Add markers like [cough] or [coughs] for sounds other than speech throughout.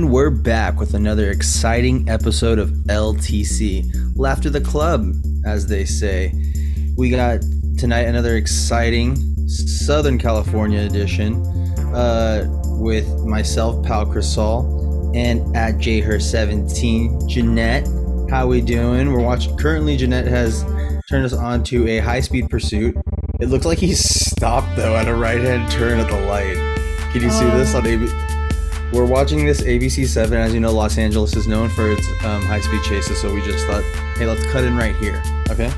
And we're back with another exciting episode of LTC, Laughter the Club, as they say. We got tonight another exciting Southern California edition uh, with myself, Pal Crisol, and at jher17, Jeanette. How we doing? We're watching. Currently, Jeanette has turned us on to a high-speed pursuit. It looks like he stopped though at a right-hand turn at the light. Can you see this on AB? We're watching this ABC 7. As you know, Los Angeles is known for its um, high speed chases, so we just thought, hey, let's cut in right here. Okay?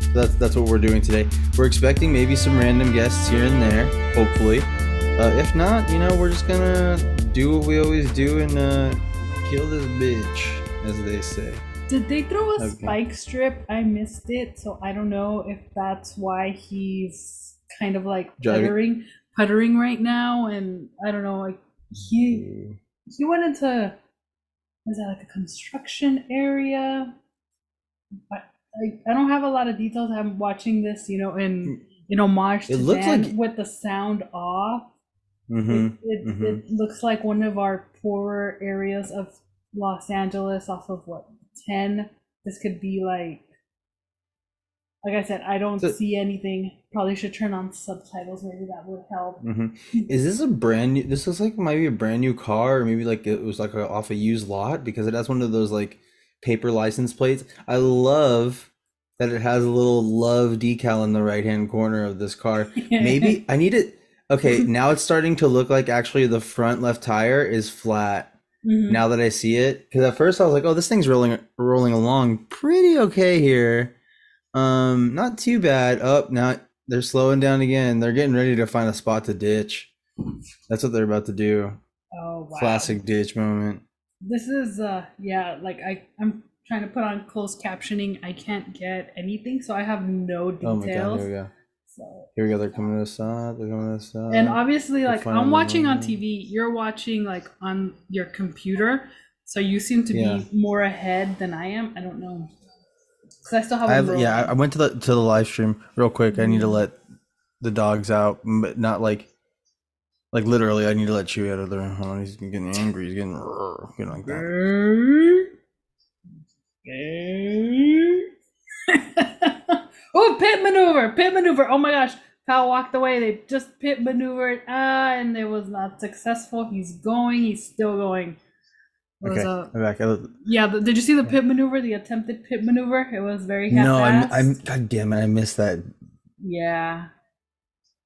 So that's, that's what we're doing today. We're expecting maybe some random guests here and there, hopefully. Uh, if not, you know, we're just gonna do what we always do and uh, kill this bitch, as they say. Did they throw a Okay. spike strip? I missed it, so I don't know if that's why he's kind of like Driving. puttering, puttering right now, and I don't know, like he he went into was that like a construction area? But I, I don't have a lot of details. I'm watching this, you know, in in homage to It looks Dan like- with the sound off. Mm-hmm. It, it, mhm. it looks like one of our poorer areas of Los Angeles off of what 10 this could be like like I said I don't So- see anything probably should turn on subtitles maybe that would help hmm [laughs] Is this a brand new? This looks like maybe a brand new car, or maybe like it was like a, off a used lot because it has one of those like paper license plates. I love that it has a little love decal in the right hand corner of this car. [laughs] Maybe I need it. Okay, [laughs] now it's starting to look like actually the front left tire is flat. Mhm. Now that I see it, because at first I was like, "Oh, this thing's rolling rolling along pretty okay here." Um, not too bad. Up now they're slowing down again. They're getting ready to find a spot to ditch. That's what they're about to do. oh wow Classic ditch moment. this is uh yeah like I I'm trying to put on closed captioning I can't get anything so I have no details. Oh my god, here we go. so Here we go. They're coming to us up. They're coming to us up. and obviously like i'm watching on tv you're watching like on your computer so you seem to Yeah. be more ahead than i am i don't know because i still have I have, yeah, I- went to the to the live stream real quick. I need to Mhm. let the dogs out, but not like like literally. I need to let Chewy out of there. On, he's getting angry. He's getting, getting like that. [laughs] oh pit maneuver pit maneuver oh my gosh Pal walked away they just pit maneuvered ah and it was not successful he's going he's still going Okay, a-. Yeah did you see the pit maneuver the attempted pit maneuver it was very No, I'm, half-assed. I'm. God damn it! I missed that. Yeah.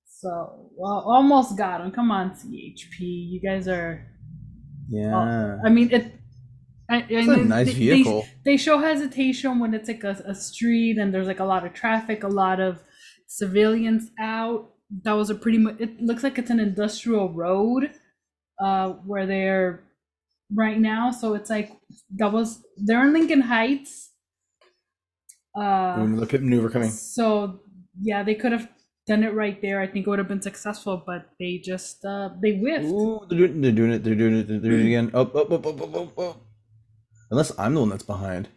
So, well, almost got him. Come on, CHP. You guys are. Yeah, I mean, it. I, I it's a nice they- vehicle. They, they show hesitation when it's like a, a street and there's like a lot of traffic, a lot of civilians out. That was a pretty much. It looks like it's an industrial road, uh, where they're right now. So it's like that was they're in Lincoln Heights. Uh, Ooh, the pit maneuver coming. so yeah, they could have done it right there. I think it would have been successful, but they just uh they whiffed. Ooh, they're doing, they're doing it. They're doing it. They're doing it again. Up, up, up, up, up, up, up. Unless I'm the one that's behind.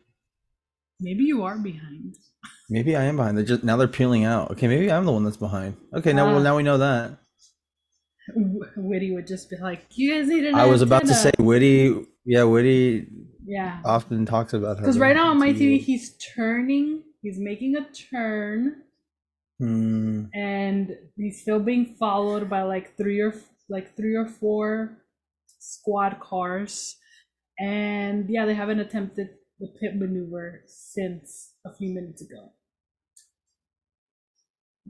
Maybe you are behind. Maybe I am behind. They're just now they're peeling out. Okay, maybe I'm the one that's behind. Okay, now well Ah. now we know that. [laughs] Witty would just be like, "You guys need an I was about to say antenna." Witty. Yeah, Witty yeah." often talks about her. Because right now on my TV, TV. he's turning. He's making a turn, Hmm. and he's still being followed by like three or like three or four squad cars, and yeah, they haven't attempted the pit maneuver since a few minutes ago.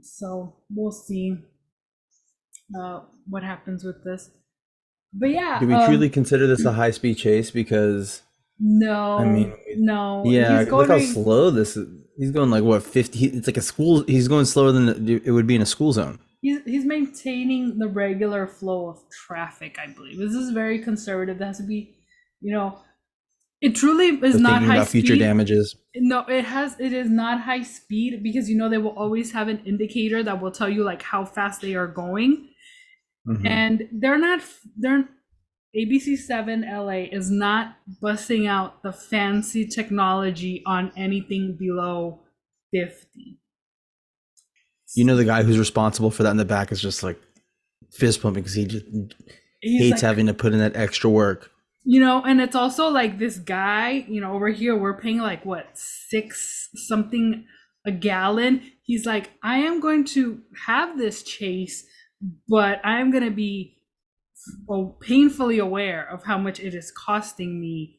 So we'll see uh, what happens with this. But yeah, Do we um, truly consider this a [clears throat] high speed chase? Because No, I mean, no. yeah, he's look how going- slow this is. He's going like what fifty? It's like a school. He's going slower than it would be in a school zone. He's he's maintaining the regular flow of traffic. I believe this is very conservative. There has to be, you know, it truly is not high about future speed. damages. No, it has. It is not high speed because you know they will always have an indicator that will tell you like how fast they are going, Mhm. and they're not. They're ABC Seven LA is not busting out the fancy technology on anything below fifty. You know the guy who's responsible for that in the back is just like fist pumping because he just He's hates like- having to put in that extra work. you know and it's also like this guy you know over here we're paying like what six something a gallon he's like i am going to have this chase but i am going to be well, painfully aware of how much it is costing me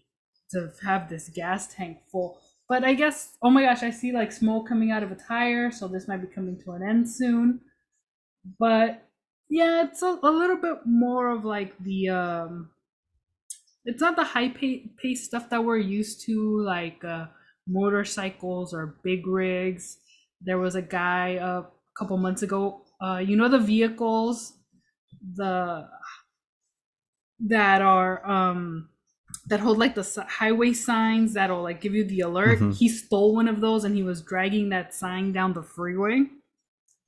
to have this gas tank full but i guess oh my gosh i see like smoke coming out of a tire so this might be coming to an end soon but yeah it's a, a little bit more of like the um it's not the high pace stuff that we're used to, like uh, motorcycles or big rigs. There was a guy a couple months ago. Uh, you know the vehicles, the that are um that hold like the highway signs that'll like give you the alert. Mm-hmm. He stole one of those and he was dragging that sign down the freeway.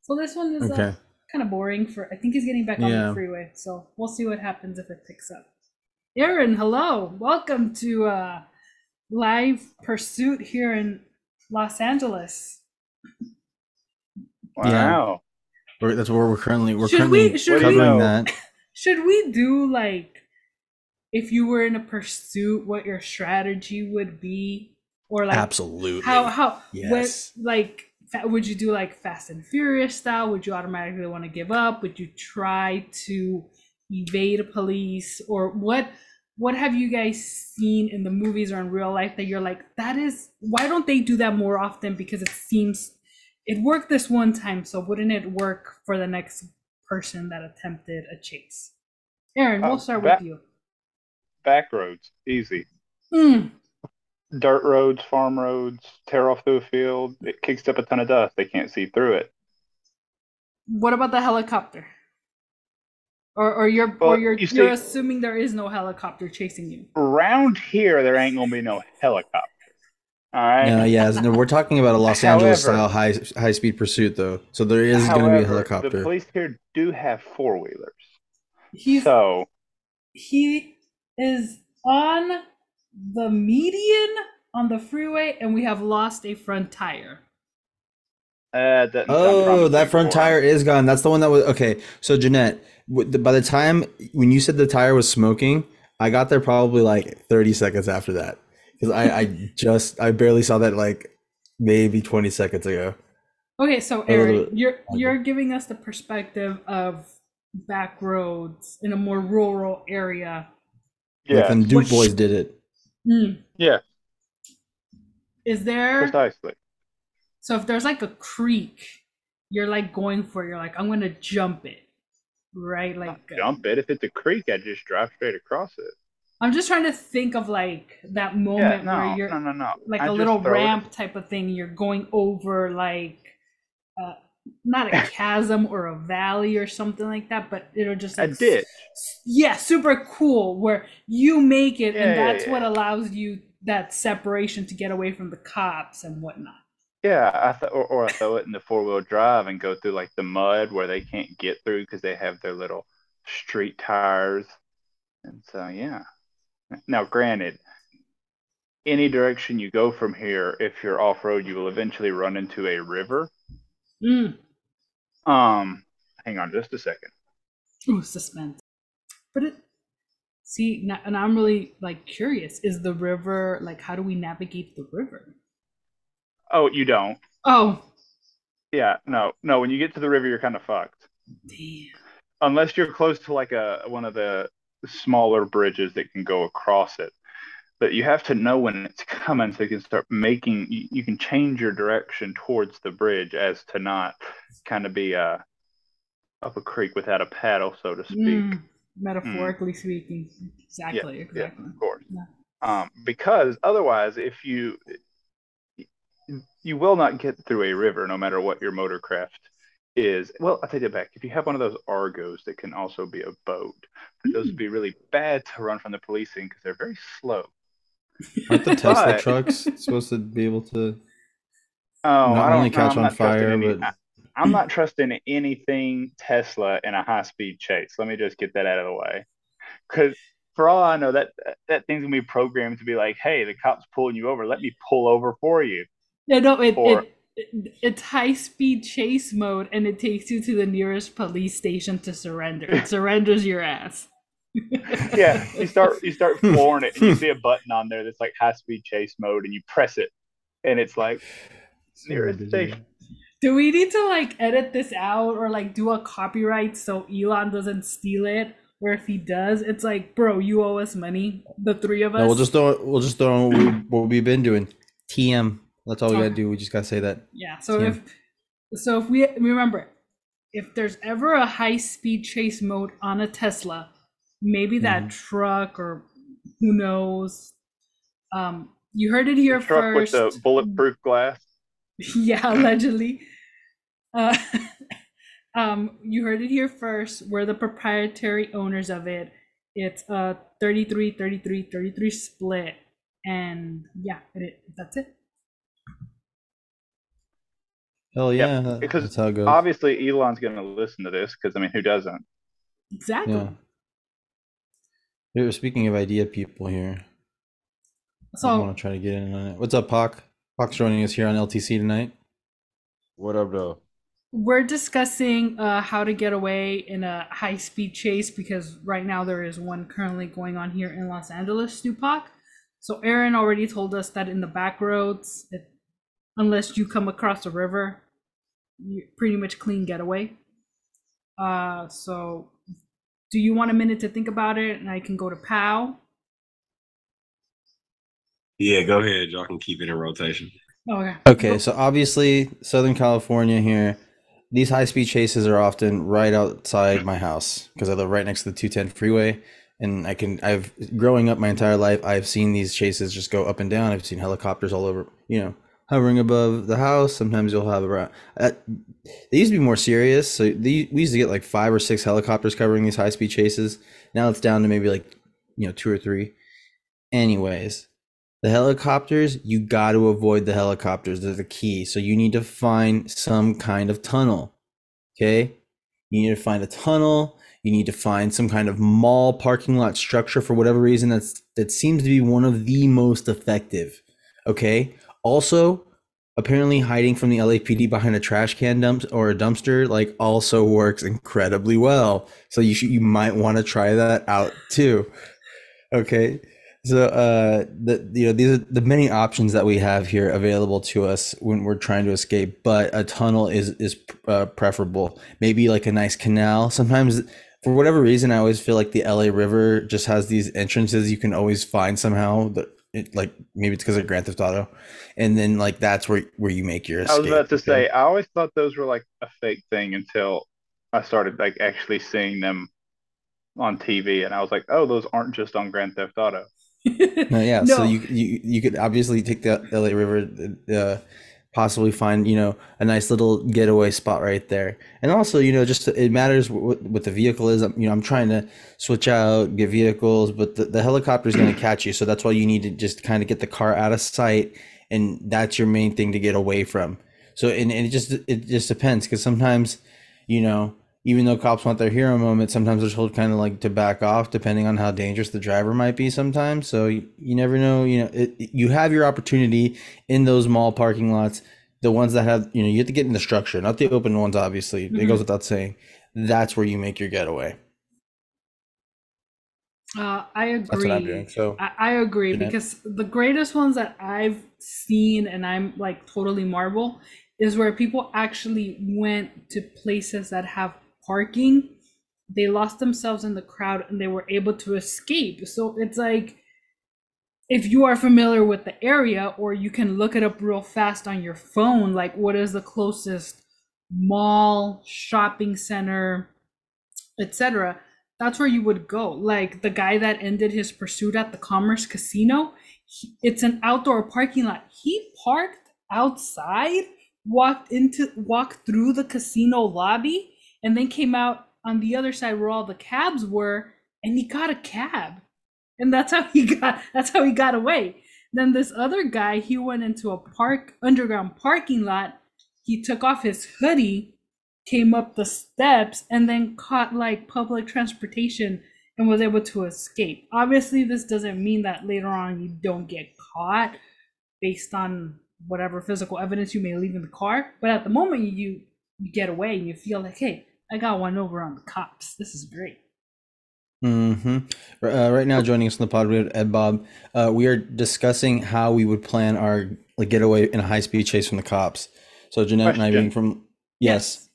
So this one is uh, kind of boring for. I think he's getting back on the freeway. So we'll see what happens if it picks up. Aaron, hello. Welcome to uh, Live Pursuit here in Los Angeles. Wow. Yeah. that's where we're currently we're should currently we, should covering we, that. [laughs] Should we do like if you were in a pursuit what your strategy would be or like Absolutely. How how yes. what like would you do like Fast and Furious style? Would you automatically want to give up? Would you try to evade a police or what what have you guys seen in the movies or in real life that you're like that is why don't they do that more often because it seems it worked this one time so wouldn't it work for the next person that attempted a chase aaron we'll uh, start back, with you back roads easy mm. dirt roads farm roads tear off through a field it kicks up a ton of dust they can't see through it what about the helicopter or, or you're well, or you're you you're assuming there is no helicopter chasing you. Around here, there ain't gonna be no helicopter. All right. No, yeah, no, we're talking about a Los [laughs] however, Angeles style high high speed pursuit though, so there is going to be a helicopter. The police here do have four wheelers. He's so he is on the median on the freeway, and we have lost a front tire. Uh, that, oh, that front tire is gone. That's the one that was okay. So Jeanette, by the time when you said the tire was smoking, I got there probably like 30 seconds after that because I, I just I barely saw that like maybe 20 seconds ago. Okay, so Aaron, you're you're giving us the perspective of back roads in a more rural area. Yeah, like Duke Which, Boys did it. Mm. Yeah. Is there precisely? So if there's like a creek, you're like going for. It, you're like, I'm gonna jump it, right? Like uh, jump it. If it's a creek, I just drive straight across it. I'm just trying to think of like that moment yeah, no, where you're no, no, no. like I a little ramp it. type of thing. You're going over like uh, not a [laughs] chasm or a valley or something like that, but it'll just like, a ditch. Yeah, super cool. Where you make it, yeah, and that's yeah, what allows you that separation to get away from the cops and whatnot. Yeah, I th- or, or I throw it in the four wheel drive and go through like the mud where they can't get through because they have their little street tires. And so, yeah. Now, granted, any direction you go from here, if you're off road, you will eventually run into a river. Mm. Um, hang on just a second. Oh, suspense. But it, see, and I'm really like curious: is the river like how do we navigate the river? Oh, you don't. Oh. Yeah, no, no. When you get to the river, you're kind of fucked. Damn. Unless you're close to like a one of the smaller bridges that can go across it. But you have to know when it's coming so you can start making. You, you can change your direction towards the bridge as to not kind of be uh, up a creek without a paddle, so to speak. Mm, metaphorically mm. speaking, exactly. Yeah, exactly. Yeah, of course. Yeah. Um, because otherwise, if you you will not get through a river no matter what your motorcraft is. Well, I'll take it back. If you have one of those Argos that can also be a boat, mm. those would be really bad to run from the policing because they're very slow. Aren't the Tesla but, trucks supposed to be able to oh, not only catch no, on fire, any, but I, am not trusting anything Tesla in a high speed chase. Let me just get that out of the way. Because for all I know, that that thing's gonna be programmed to be like, "Hey, the cop's pulling you over. Let me pull over for you." No, no, it, or, it, it, it's high speed chase mode, and it takes you to the nearest police station to surrender. It [laughs] surrenders your ass. yeah, you start you start [laughs] flooring it, and you see a button on there that's like high speed chase mode, and you press it, and it's like nearest station. Do we need to like edit this out or like do a copyright so Elon doesn't steal it? Or if he does, it's like, bro, you owe us money. The three of us. No, we'll just throw we'll just throw what, we, what we've been doing. TM. That's all we gotta do. We just gotta say that. Yeah. So Yeah. if so, if we remember, if there's ever a high speed chase mode on a Tesla, maybe that Mhm. truck or who knows. Um, you heard it here The truck first. with the bulletproof glass. [laughs] yeah, allegedly. Uh, [laughs] um, you heard it here first. We're the proprietary owners of it. It's a 33 33 33 split. And yeah, it, that's it. Hell Yep, yeah, that- because that's how it goes. Obviously, Elon's going to listen to this because I mean, who doesn't? Exactly. Yeah. Here, speaking of idea people here, So, I want to try to get in on it. What's up, Pac? Pac's joining us here on LTC tonight. What up, though? we're discussing uh, how to get away in a high speed chase because right now there is one currently going on here in Los Angeles, Stupak. So Aaron already told us that in the back roads, it, unless you come across a river, you pretty much clean getaway. Uh, so do you want a minute to think about it and I can go to POW? Yeah, go ahead. Y'all can keep it in rotation. Okay. Okay, so obviously Southern California here, these high speed chases are often right outside my house because I live right next to the 210 freeway. And I can, I've growing up my entire life, I've seen these chases just go up and down. I've seen helicopters all over, you know, hovering above the house. Sometimes you'll have around. Uh, they used to be more serious. So the, we used to get like five or six helicopters covering these high speed chases. Now it's down to maybe like, you know, two or three. Anyways, the helicopters, you got to avoid the helicopters. They're the key. So you need to find some kind of tunnel. Okay? You need to find a tunnel. You need to find some kind of mall parking lot structure for whatever reason that's that seems to be one of the most effective. Okay? Also, apparently hiding from the LAPD behind a trash can dump or a dumpster like also works incredibly well. So you should you might want to try that out too. Okay? So uh, the you know these are the many options that we have here available to us when we're trying to escape. But a tunnel is is uh, preferable. Maybe like a nice canal. Sometimes, for whatever reason, I always feel like the LA River just has these entrances you can always find somehow. That it, like maybe it's because of Grand Theft Auto, and then like that's where where you make your I was about to okay? say, I always thought those were like a fake thing until I started like actually seeing them on TV, and I was like, oh, those aren't just on Grand Theft Auto. No, yeah. So [laughs] you you you could obviously take the LA River, uh, possibly find you know a nice little getaway spot right there, and also you know just it matters what, what the vehicle is. You know, I'm trying to switch out, get vehicles, but the, the helicopter is going to [clears throat] catch you, so that's why you need to just kind of get the car out of sight, and that's your main thing to get away from. So and, and it just it just depends because sometimes, you know. Even though cops want their hero moment, sometimes they're told kind of like to back off, depending on how dangerous the driver might be. Sometimes, so you, you never know. You know, it, you have your opportunity in those mall parking lots, the ones that have you know you have to get in the structure, not the open ones. Obviously, it Mhm. goes without saying. That's where you make your getaway. Uh, I agree. That's what I'm doing. So I, I agree because the greatest ones that I've seen and I'm like totally marvel is where people actually went to places that have parking. They lost themselves in the crowd and they were able to escape. So it's like if you are familiar with the area or you can look it up real fast on your phone, like what is the closest mall, shopping center, etc that's where you would go. Like the guy that ended his pursuit at the Commerce Casino, he- it's an outdoor parking lot. He parked outside, walked into, walked through the casino lobby, and then came out on the other side where all the cabs were, and he got a cab, and that's how he [laughs] got. That's how he got away. Then this other guy, he went into a park underground parking lot. He took off his hoodie came up the steps and then caught like public transportation and was able to escape. Obviously, this doesn't mean that later on you don't get caught based on whatever physical evidence you may leave in the car. But at the moment, you you get away and you feel like, hey, I got one over on the cops. This is great. Mm-hmm. Uh, right now, joining us on the pod, we have Ed Bob. Uh, we are discussing how we would plan our like getaway in a high speed chase from the cops. So Jeanette and I Question. being from yes,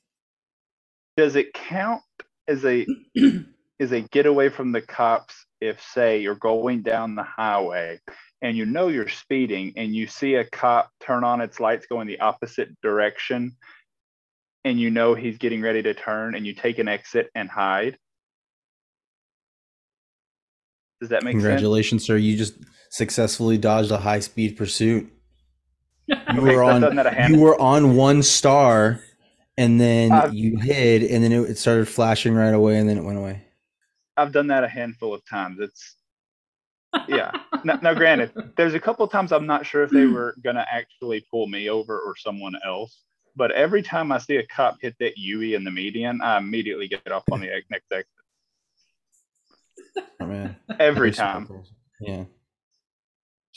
Does it count as a [clears throat] is a getaway from the cops if say you're going down the highway and you know you're speeding and you see a cop turn on its lights going the opposite direction and you know he's getting ready to turn and you take an exit and hide? Does that make sense? congratulations, sir! You just successfully dodged a high speed pursuit. [laughs] You Okay, were on done that a you were on one star, and then I've- you hid, and then it, it started flashing right away, and then it went away. I've done that a handful of times. It's [laughs] yeah. Now, now, granted, there's a couple of times I'm not sure if they were gonna actually pull me over or someone else. But every time I see a cop hit that UE in the median, I immediately get off on the ex- next exit. Oh man. Every time. Yeah.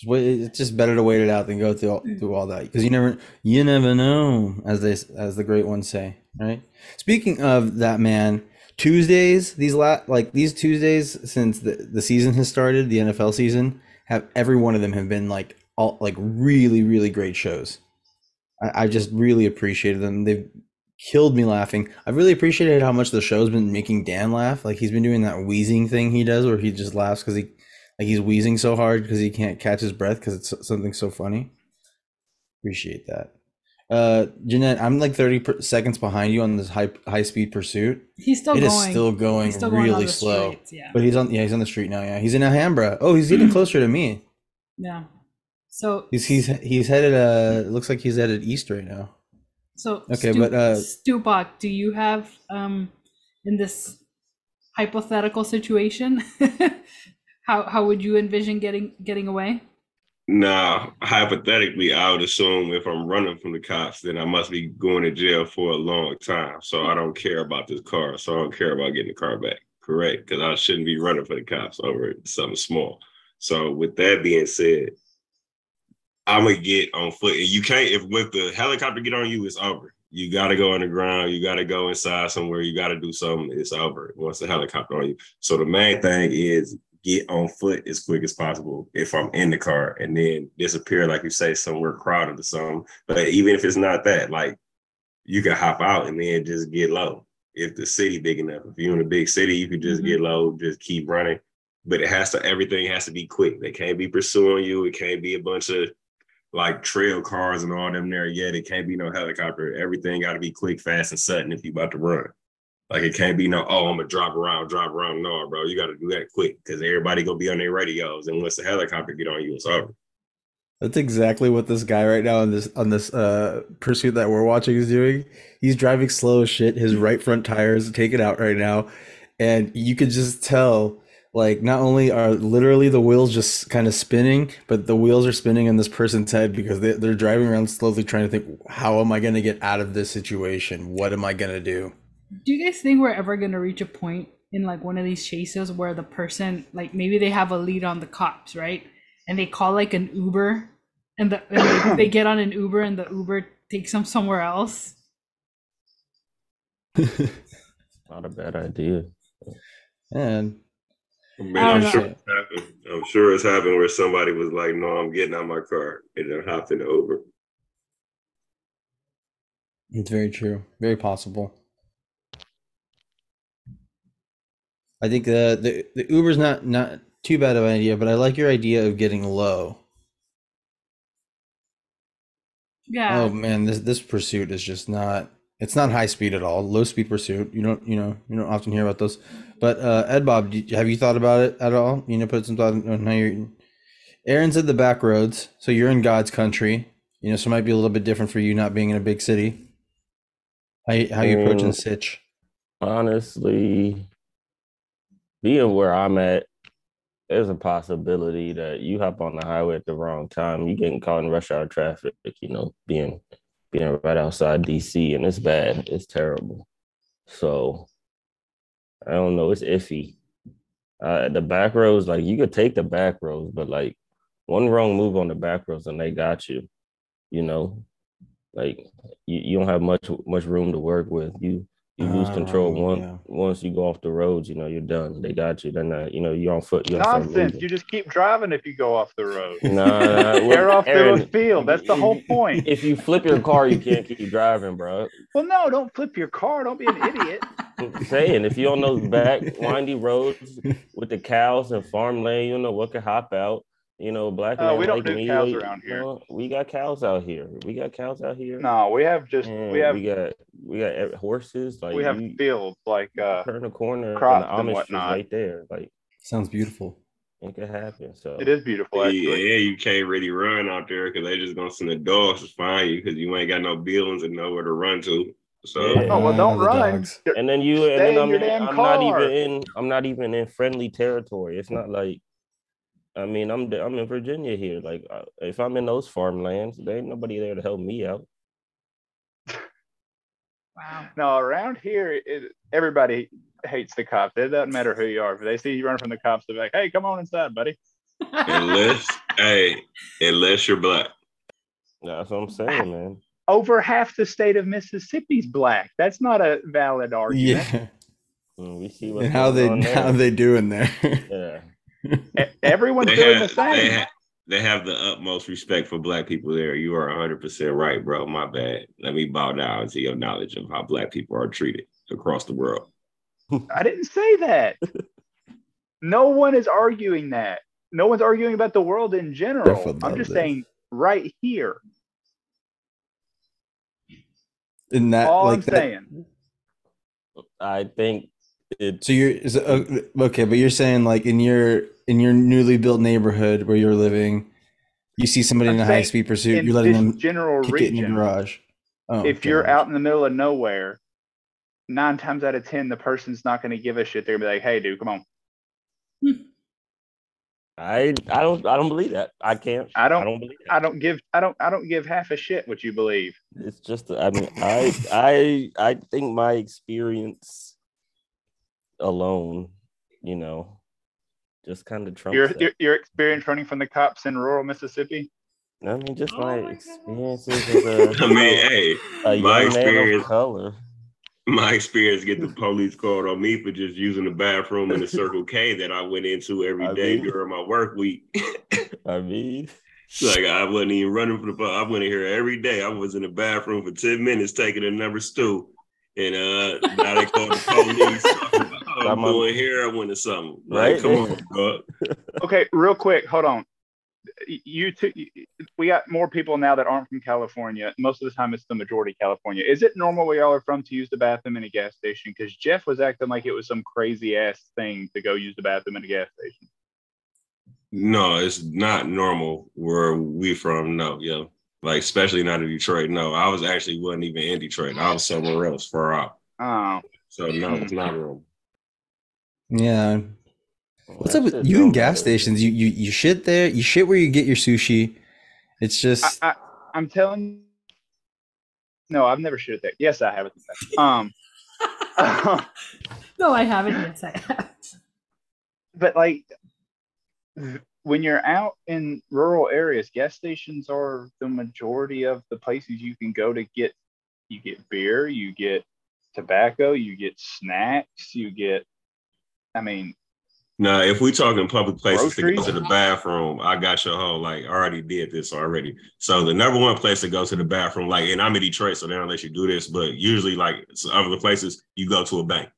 It's just better to wait it out than go through all, through all that because you never you never know as they as the great ones say right. Speaking of that man, Tuesdays these la- like these Tuesdays since the the season has started, the NFL season have every one of them have been like all like really really great shows. I, I just really appreciated them. They've killed me laughing. I've really appreciated how much the show's been making Dan laugh. Like he's been doing that wheezing thing he does where he just laughs because he like he's wheezing so hard because he can't catch his breath because it's something so funny. Appreciate that. Uh, Jeanette, I'm like 30 per- seconds behind you on this high high speed pursuit. He's still It is going. still going still going really the slow. streets, Yeah. But he's on yeah he's on the street now. Yeah, he's in Alhambra. Oh, he's getting [clears throat] closer to me. Yeah. So He's he's he's headed. Uh, looks like he's headed east right now. so Okay, Stu- but, uh, Stupak, do you have um in this hypothetical situation [laughs] how how would you envision getting getting away? Now, hypothetically, I would assume if I'm running from the cops, then I must be going to jail for a long time. So I don't care about this car. So I don't care about getting the car back. Correct. Because I shouldn't be running for the cops over something small. So with that being said, I'm gonna get on foot. And you can't if with the helicopter get on you, it's over. You gotta go on the ground, you gotta go inside somewhere, you gotta do something, it's over once the helicopter on you. So the main thing is get on foot as quick as possible if I'm in the car and then disappear, like you say, somewhere crowded or something. But even if it's not that, like you can hop out and then just get low. If the city big enough, if you're in a big city, you can just mm-hmm. get low, just keep running. But it has to everything has to be quick. They can't be pursuing you. It can't be a bunch of like trail cars and all them there yet. It can't be no helicopter. Everything got to be quick, fast, and sudden if you about to run. Like it can't be no, oh, I'm gonna drop around, drop around. No, bro, you got to do that quick because everybody gonna be on their radios, and once the helicopter get on you, it's over. That's exactly what this guy right now on this on this uh pursuit that we're watching is doing. He's driving slow as shit. His right front tires taken out right now, and you could just tell like not only are literally the wheels just kind of spinning, but the wheels are spinning in this person's head because they, they're driving around slowly trying to think, how am I going to get out of this situation? What am I going to do? Do you guys think we're ever gonna reach a point in like one of these chases where the person like maybe they have a lead on the cops, right? And they call like an Uber and the and they, [coughs] they get on an Uber and the Uber takes them somewhere else. [laughs] Not a bad idea. And Man, I I'm sure it's happened. I'm sure it's happened where somebody was like, "No, I'm getting out my car," and then hopped in the Uber. It's very true. Very possible. I think the, the the Uber's not not too bad of an idea, but I like your idea of getting low. Yeah. Oh man, this this pursuit is just not it's not high speed at all. Low speed pursuit. You don't you know you don't often hear about those. But uh, Ed Bob, you- have you thought about it at all? You know, put some thought on how you're. Aaron's at the back roads, so you're in God's country. You know, so it might be a little bit different for you not being in a big city. How you, how you approaching Mm. Sitch? Honestly, being where I'm at, there's a possibility that you hop on the highway at the wrong time. You getting caught in rush hour traffic, you know, being being right outside DC, and it's bad. It's terrible. So I don't know. It's iffy. Uh, the back rows, like you could take the back rows, but like one wrong move on the back rows and they got you. You know, like you, you don't have much much room to work with. You You lose ah, control Oh, once yeah. once you go off the roads. You know you're done. They got you. They're not. You know you're on foot. You have to start Nonsense. You just keep driving if you go off the road. Nah, nah, They're [laughs] off Aaron, to a field. That's the whole [laughs] point. If you flip your car, you can't keep driving, bro. Well, no, don't flip your car. Don't be an idiot. I'm saying if you're on those back windy roads with the cows and farmland, you know what could hop out. You know, black Oh, man we don't like do me, cows like, around you here. know, we got cows out here. We got cows out here. No, we have just and we have we got we got horses. Like we have you fields like uh turn the corner crops and and the Amish is whatnot. right there. Like Sounds beautiful. it could happen. So it is beautiful Yeah, actually. yeah, you can't really run out there because they just gonna send the dogs to find you because you ain't got no buildings and nowhere to run to. So Yeah. Oh well, Uh, don't the run. dogs. and then you and then I'm, your in- damn I'm not even in I'm not even in friendly territory. It's not like I mean I'm I'm in Virginia here. Like uh, if I'm in those farmlands, there ain't nobody there to help me out. Wow. No, around here, it, everybody hates the cops. It doesn't matter who you are. If they see you running from the cops, they're like, "Hey, come on inside, buddy." unless [laughs] hey, unless you're black. That's what I'm saying, man. Over half the state of Mississippi's black. That's not a valid argument. Yeah. Mm, we see what's And how going they on how they doing there? Yeah. Everyone's They doing have, the same. they, have, they have the utmost respect for black people there. You are 100% right, bro. My bad. Let me bow down to your knowledge of how black people are treated across the world. I didn't say that. no one is arguing that. No one's arguing about the world in general. Definitely I'm just saying right here. In that All like I'm that. saying. I think it So you're is, uh, okay, but you're saying like in your in your newly built neighborhood where you're living, you see somebody in I'm a high speed pursuit, you're letting them general kick it in your region, garage. Oh, if you're out in the middle of nowhere, nine times out of ten, the person's not going to give a shit. They're gonna be like, "Hey, dude, come on." I I don't I don't believe that. I can't. I don't- I don't believe that. I don't give. I don't. I don't give half a shit what you believe. It's just I mean I I I think my experience alone, you know, just kind of trumps Your, your your experience running from the cops in rural Mississippi. I mean, just Oh my, my goodness. experiences as [laughs] a, I mean, hey, a young my man experience- of color. my experience get the police called on me for just using the bathroom in the [laughs] Circle K that I went into every I day mean- during my work week. [laughs] I mean, like I wasn't even running for the I went in here every day. I was in the bathroom for 10 minutes taking a number stew. And uh now they called the police. Oh, I'm I'm on- going here, I went to something. Like, Right? come on, bro. [laughs] Okay, real quick, hold on. You two, we got more people now that aren't from California. Most of the time, it's the majority California. Is it normal where y'all are from to use the bathroom in a gas station? Because Jeff was acting like it was some crazy ass thing to go use the bathroom in a gas station. No, it's not normal where we from. No, yo. Like especially not in Detroit. No, I was actually wasn't even in Detroit. I was somewhere else far out. Oh, So no, it's not normal. Yeah. What's that up with you in don't gas stations? You you you shit there. You shit where you get your sushi. It's just I, I, I'm telling. No, I've never shit there. Yes, I have. Um, [laughs] no, I haven't. Yes, I have. but like when you're out in rural areas, gas stations are the majority of the places you can go to get you get beer, you get tobacco, you get snacks, you get I mean, Now, if we talking public places to go to the bathroom, I got your whole like I already did this already. So the number one place to go to the bathroom, like, and I'm in Detroit, so they don't let you do this, but usually like some other places, you go to a bank.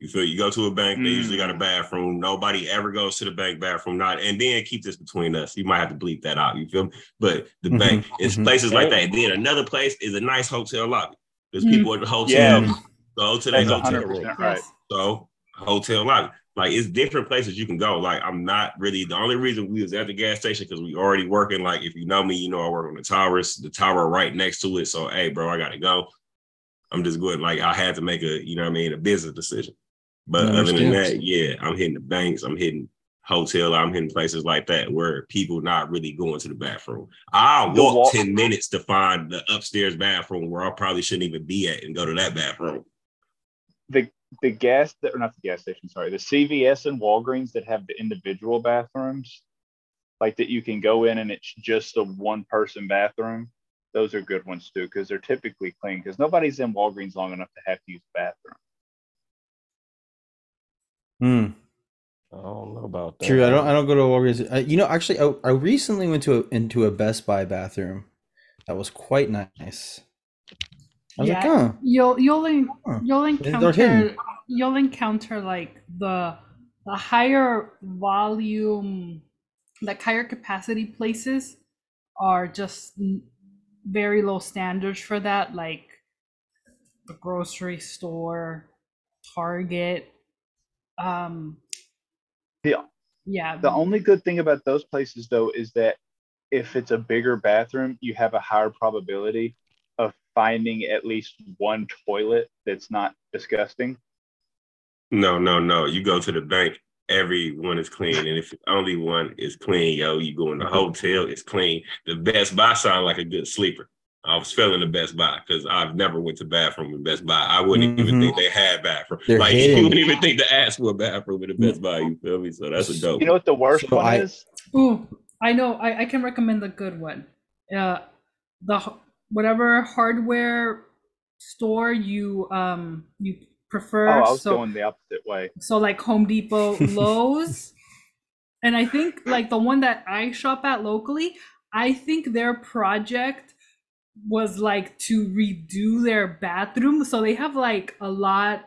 You feel you go to a bank, they usually got a Mm. bathroom. Nobody ever goes to the bank bathroom. Not and then keep this between us. You might have to bleep that out. You feel me? But the Mhm, bank, it's mhm. places like that. And then another place is a nice hotel lobby. There's Mhm. people at the hotel. Yeah. Go to their hotel room. right. So hotel lobby. Like it's different places you can go. Like I'm not really the only reason we was at the gas station because we already working. Like if you know me, you know I work on the towers, the tower right next to it. So hey, bro, I gotta go. I'm just going. Like I had to make a, you know what I mean, a business decision. But I other than that, yeah, I'm hitting the banks. I'm hitting hotel. I'm hitting places like that where people not really going to the bathroom. I'll walk walk- ten minutes to find the upstairs bathroom where I probably shouldn't even be at and go to that bathroom. The the gas that, or not the gas station, sorry, the CVS and Walgreens that have the individual bathrooms, like that you can go in and it's just a one person bathroom. those are good ones too because they're typically clean because nobody's in Walgreens long enough to have to use the bathroom. Hmm. I don't know about that. True. I don't. I don't go to Walgreens. Uh, you know, actually, I, I recently went to a, into a Best Buy bathroom. That was quite nice. I was like, Yeah. You'll you'll en- Huh. you'll encounter you'll encounter like the the higher volume, like higher capacity places are just very low standards for that, like the grocery store, Target. Um, The- yeah, The only good thing about those places though is that if it's a bigger bathroom, you have a higher probability of finding at least one toilet that's not disgusting. No, no, no. You go to the bank, everyone is clean. And if only one is clean, yo, you go in the hotel, it's clean. The Best Buy sound like a good sleeper. I was feeling the Best Buy because I've never went to bathroom in Best Buy. I wouldn't even Mhm. think they had bathroom. They're like hidden. you wouldn't even think to ask for a bathroom in the Best Buy. You feel me? So that's a dope. You know what the worst So one I- is? Ooh, I know. I, I can recommend the good one. Uh, the h- whatever hardware store you um you prefer. Oh, I was so going the opposite way. so like Home Depot, [laughs] Lowe's, and I think like the one that I shop at locally. I think their project was like to redo their bathroom, so they have like a lot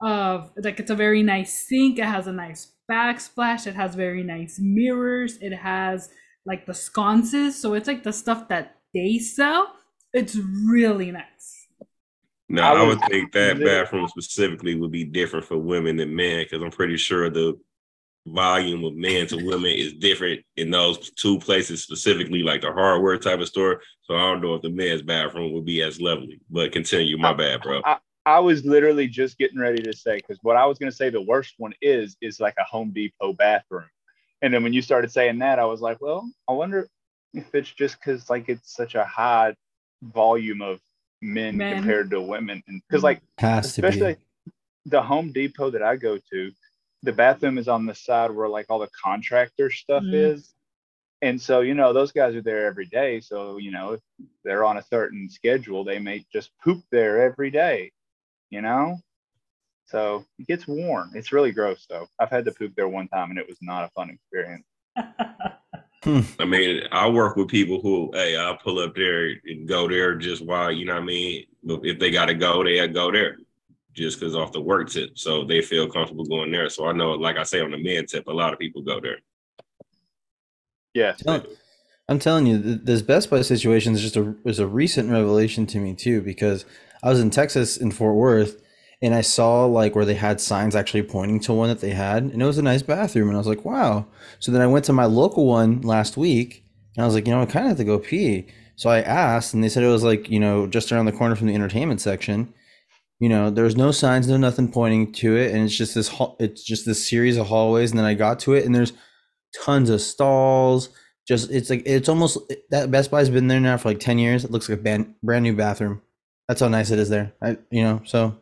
of like it's a very nice sink. It has a nice backsplash. It has very nice mirrors. It has like the sconces. So it's like the stuff that they sell. It's really nice. No, I I, was- would think that bathroom specifically would be different for women than men because I'm pretty sure the volume of men to women is different in those two places specifically, like the hardware type of store. So I don't know if the men's bathroom would be as lovely. But continue, my bad, bro. I was literally just getting ready to say because what I was going to say the worst one is is like a Home Depot bathroom, and then when you started saying that, I was like, well, I wonder if it's just because like it's such a high volume of men, Men. compared to women, and because like Has to especially be. the Home Depot that I go to, the bathroom is on the side where like all the contractor stuff Mhm. is. And so, you know, those guys are there every day. So, you know, if they're on a certain schedule, they may just poop there every day, you know? So it gets warm. It's really gross though. I've had to poop there one time and it was not a fun experience. [laughs] Hmm. I mean, I work with people who, hey, I'll pull up there and go there just while, you know what I mean? If they got to go, they go there just because off the work tip. So they feel comfortable going there. So I know, like I say, on the men tip, a lot of people go there. Yes. Tell- I'm telling you, this Best Buy situation is just a is a recent revelation to me too because I was in Texas in Fort Worth and I saw like where they had signs actually pointing to one that they had and it was a nice bathroom and I was like, wow. So then I went to my local one last week and I was like, you know, I kind of have to go pee. So I asked and they said it was like, you know, just around the corner from the entertainment section. You know, there's no signs, no nothing pointing to it and it's just this it's just this series of hallways and then I got to it and there's tons of stalls just it's like it's almost that Best Buy's been there now for like 10 years. It looks like a brand new bathroom. That's how nice it is there. I you know, so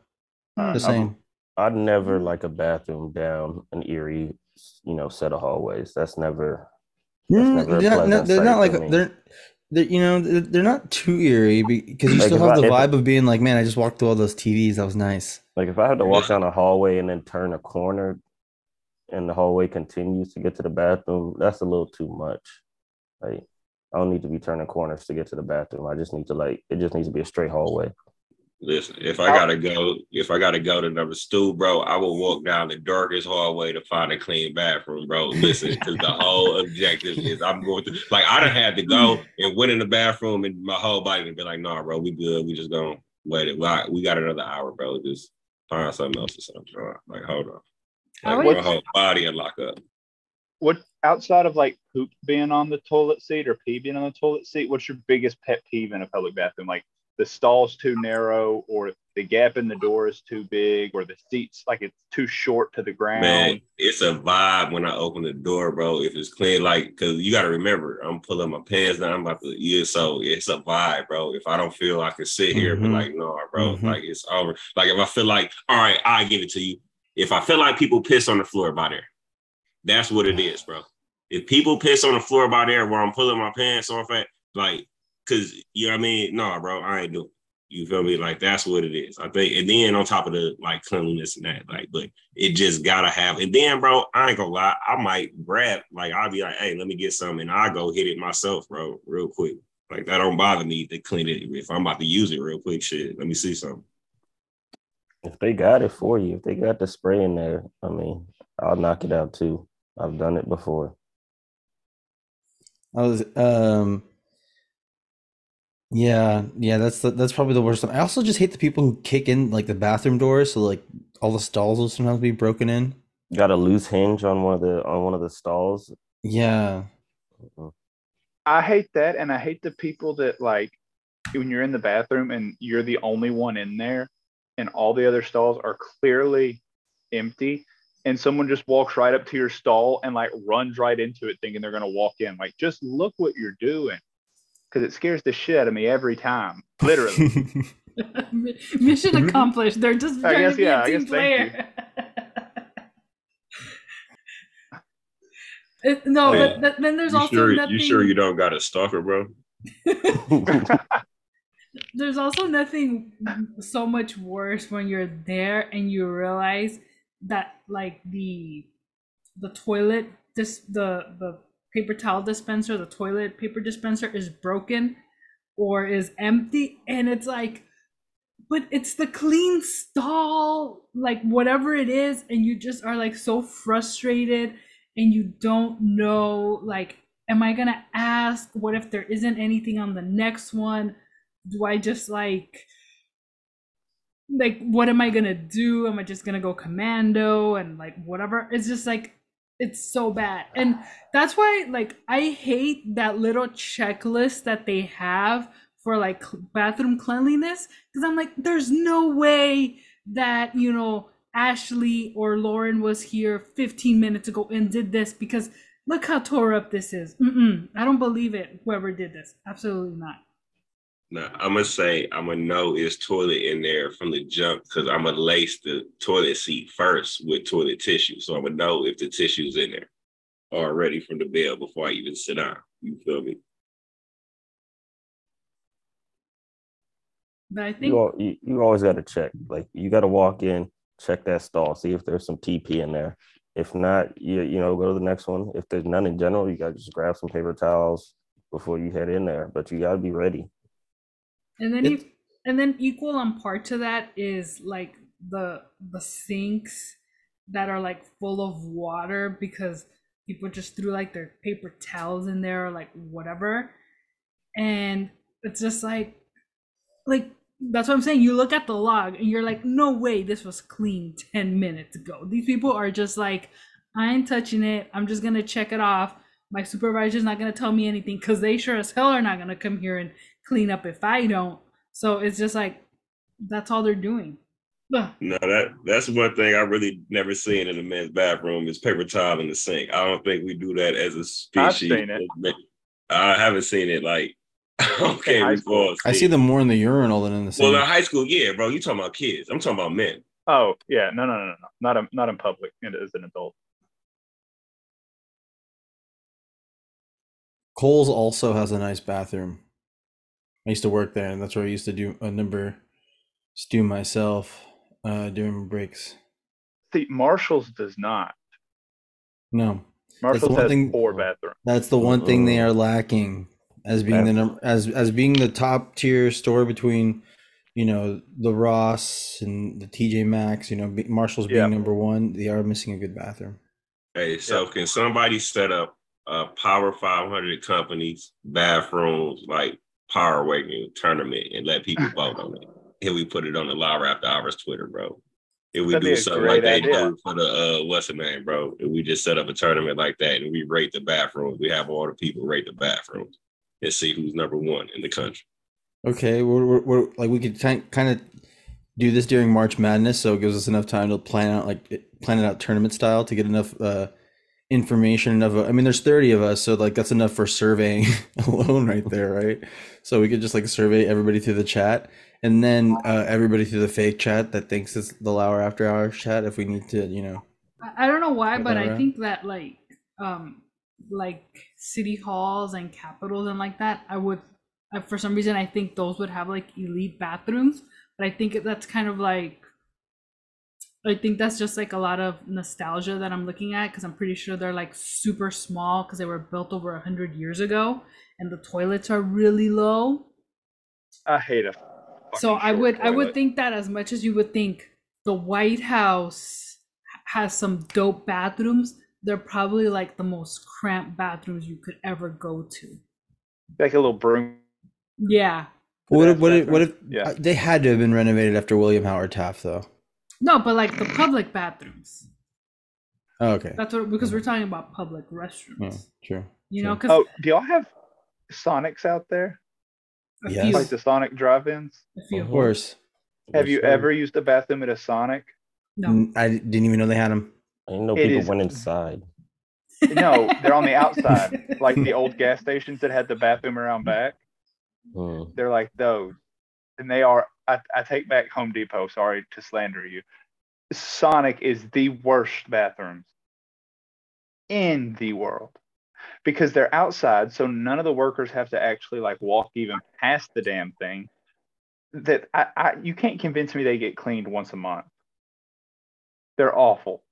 Uh, same. I'm- saying. I'd never like a bathroom down an eerie, you know, set of hallways. That's never. That's Mm, never a they're not, no, they're not like they're they're you know they're, they're not too eerie because you Like, still have I- the if- vibe of being like, man, I just walked through all those TVs. That was nice. Like if I had to walk down a hallway and then turn a corner, and the hallway continues to get to the bathroom, that's a little too much. Like I don't need to be turning corners to get to the bathroom. I just need to like it just needs to be a straight hallway. Listen, if I gotta go, if I gotta go to another stool, bro, I will walk down the darkest hallway to find a clean bathroom, bro. Listen, because [laughs] the whole objective is I'm going to like I done had to go and went in the bathroom and my whole body would be like, nah, bro, we good. We just gonna wait it. We- We got another hour, bro. Just find something else or something. bro. Like, hold on. Like would- my whole body and lock up. What outside of like poop being on the toilet seat or pee being on the toilet seat, what's your biggest pet peeve in a public bathroom? Like the stall's too narrow, or the gap in the door is too big, or the seats like it's too short to the ground. Man, it's a vibe when I open the door, bro. If it's clean, like, cause you gotta remember, I'm pulling my pants down. I'm about to, yeah. So it's a vibe, bro. If I don't feel I can sit here, but Mhm. like, no, bro, Mhm. like it's over. Like if I feel like, all right, I give it to you. If I feel like people piss on the floor by there, that's what it is, bro. If people piss on the floor by there where I'm pulling my pants off at, like cause you know what I mean? No, bro, I ain't doing. You feel me? Like that's what it is. I think, and then on top of the like cleanliness and that, like, but it just gotta have. And then, bro, I ain't gonna lie, I might grab, like, I'll be like, hey, let me get some, and I go hit it myself, bro, real quick. Like that don't bother me to clean it if I'm about to use it real quick. Shit, let me see something. If they got it for you, if they got the spray in there, I mean, I'll knock it out too. I've done it before. I was um yeah, yeah, that's the, that's probably the worst. one. I also just hate the people who kick in like the bathroom doors, so like all the stalls will sometimes be broken in. You Got a loose hinge on one of the on one of the stalls. Yeah. I hate that, and I hate the people that like when you're in the bathroom and you're the only one in there, and all the other stalls are clearly empty, and someone just walks right up to your stall and like runs right into it, thinking they're gonna walk in. Like, just look what you're doing, because it scares the shit out of me every time, literally. [laughs] [laughs] Mission mhm. accomplished. They're just I trying guess, to be yeah, a I team guess player. [laughs] It- no, Yeah. but th- then there's You also sure? nothing. You sure you don't got a stalker, bro? there's also nothing so much worse when you're there and you realize that like the the toilet this the the paper towel dispenser the toilet paper dispenser is broken or is empty and it's like but it's the clean stall like whatever it is and you just are like so frustrated and you don't know like am i gonna ask what if there isn't anything on the next one do I just like like what am I gonna do? Am I just gonna go commando and like whatever? It's just like it's so bad. And that's why like I hate that little checklist that they have for like bathroom cleanliness because I'm like there's no way that you know Ashley or Lauren was here 15 minutes ago and did this because look how tore up this is. Mm-mm, I don't believe it. Whoever did this, absolutely not. No, I'm gonna say I'm gonna know it's toilet in there from the jump because I'm gonna lace the toilet seat first with toilet tissue, so I'm gonna know if the tissue's in there already from the bed before I even sit down. You feel me? But I think You, al- you, you always got to check. Like you got to walk in, check that stall, see if there's some TP in there. If not, you you know go to the next one. If there's none in general, you got to just grab some paper towels before you head in there. But you got to be ready. And then It- e- and then equal on part to that is like the the sinks that are like full of water because people just threw like their paper towels in there or like whatever. And it's just like like that's what i'm saying. You look at the log and you're like no way this was clean 10 minutes ago. These people are just like i ain't touching it. I'm just gonna check it off. My supervisor's not gonna tell me anything because they sure as hell are not gonna come here and clean up if i don't so it's just like that's all they're doing No, that that's one thing I really never seen in a men's bathroom is paper towel in the sink. I don't think we do that as a I've species. seen it. I haven't seen it like [laughs] okay before. I see them more in the urinal than in the sink. Well, in high school, yeah, bro. You talking about kids? I'm talking about men. Oh yeah, no, no, no, no, no. not a, not in public and as an adult. Kohl's also has a nice bathroom. I used to work there, and that's where I used to do a number stew myself uh, during breaks. See, Marshalls does not. No, Marshalls has thing- four bathrooms. that's the one thing they are lacking as being the number as as being the top tier store between you know the Ross and the TJ Maxx. You know, Marshalls being Yeah. number one, they are missing a good bathroom. Hey, so can somebody set up a Power 500 companies bathrooms like Power ranking tournament and let people [laughs] vote on it? Here we put it on the Live After Hours Twitter, bro. If we That'd do something like they idea. do for the uh, what's the name, bro? If we just set up a tournament like that and we rate the bathrooms, we have all the people rate the bathrooms and see who's number one in the country. Okay, we're, we're, we're like we could kind of do this during March Madness, so it gives us enough time to plan out like plan it out tournament style to get enough uh, information. Enough, I mean, there's 30 of us, so like that's enough for surveying [laughs] alone, right there, right? So we could just like survey everybody through the chat, and then uh, everybody through the fake chat that thinks it's the Lauer After Hours chat. If we need to, you know, I- don't know why, but I think that like um like city halls and capitals and like that, I would for some reason I think those would have like elite bathrooms, but I think that's kind of like I think that's just like a lot of nostalgia that I'm looking at because I'm pretty sure they're like super small because they were built over a hundred years ago, and the toilets are really low. I hate a. So I short would I would think that as much as you would think the White House has some dope bathrooms, they're probably like the most cramped bathrooms you could ever go to. like a little broom. Yeah. What if, That's what if, what if. Yeah. uh, they had to have been renovated after William Howard Taft though? No, but like the public bathrooms. Oh, okay. That's what because we're talking about public restrooms. Yeah, true. You know, because Oh, do y'all have Sonics out there? a Yes. Like the Sonic drive-ins? Of course. Have you Yes, ever used a bathroom at a Sonic? No. I didn't even know they had them. I didn't know It people is- went inside. [laughs] No, they're on the outside, [laughs] like the old gas stations that had the bathroom around back. Hmm. They're like those, and they are. I, I take back Home Depot. Sorry to slander you. Sonic is the worst bathrooms in the world because they're outside, so none of the workers have to actually like walk even past the damn thing. That I, I you can't convince me they get cleaned once a month. They're awful.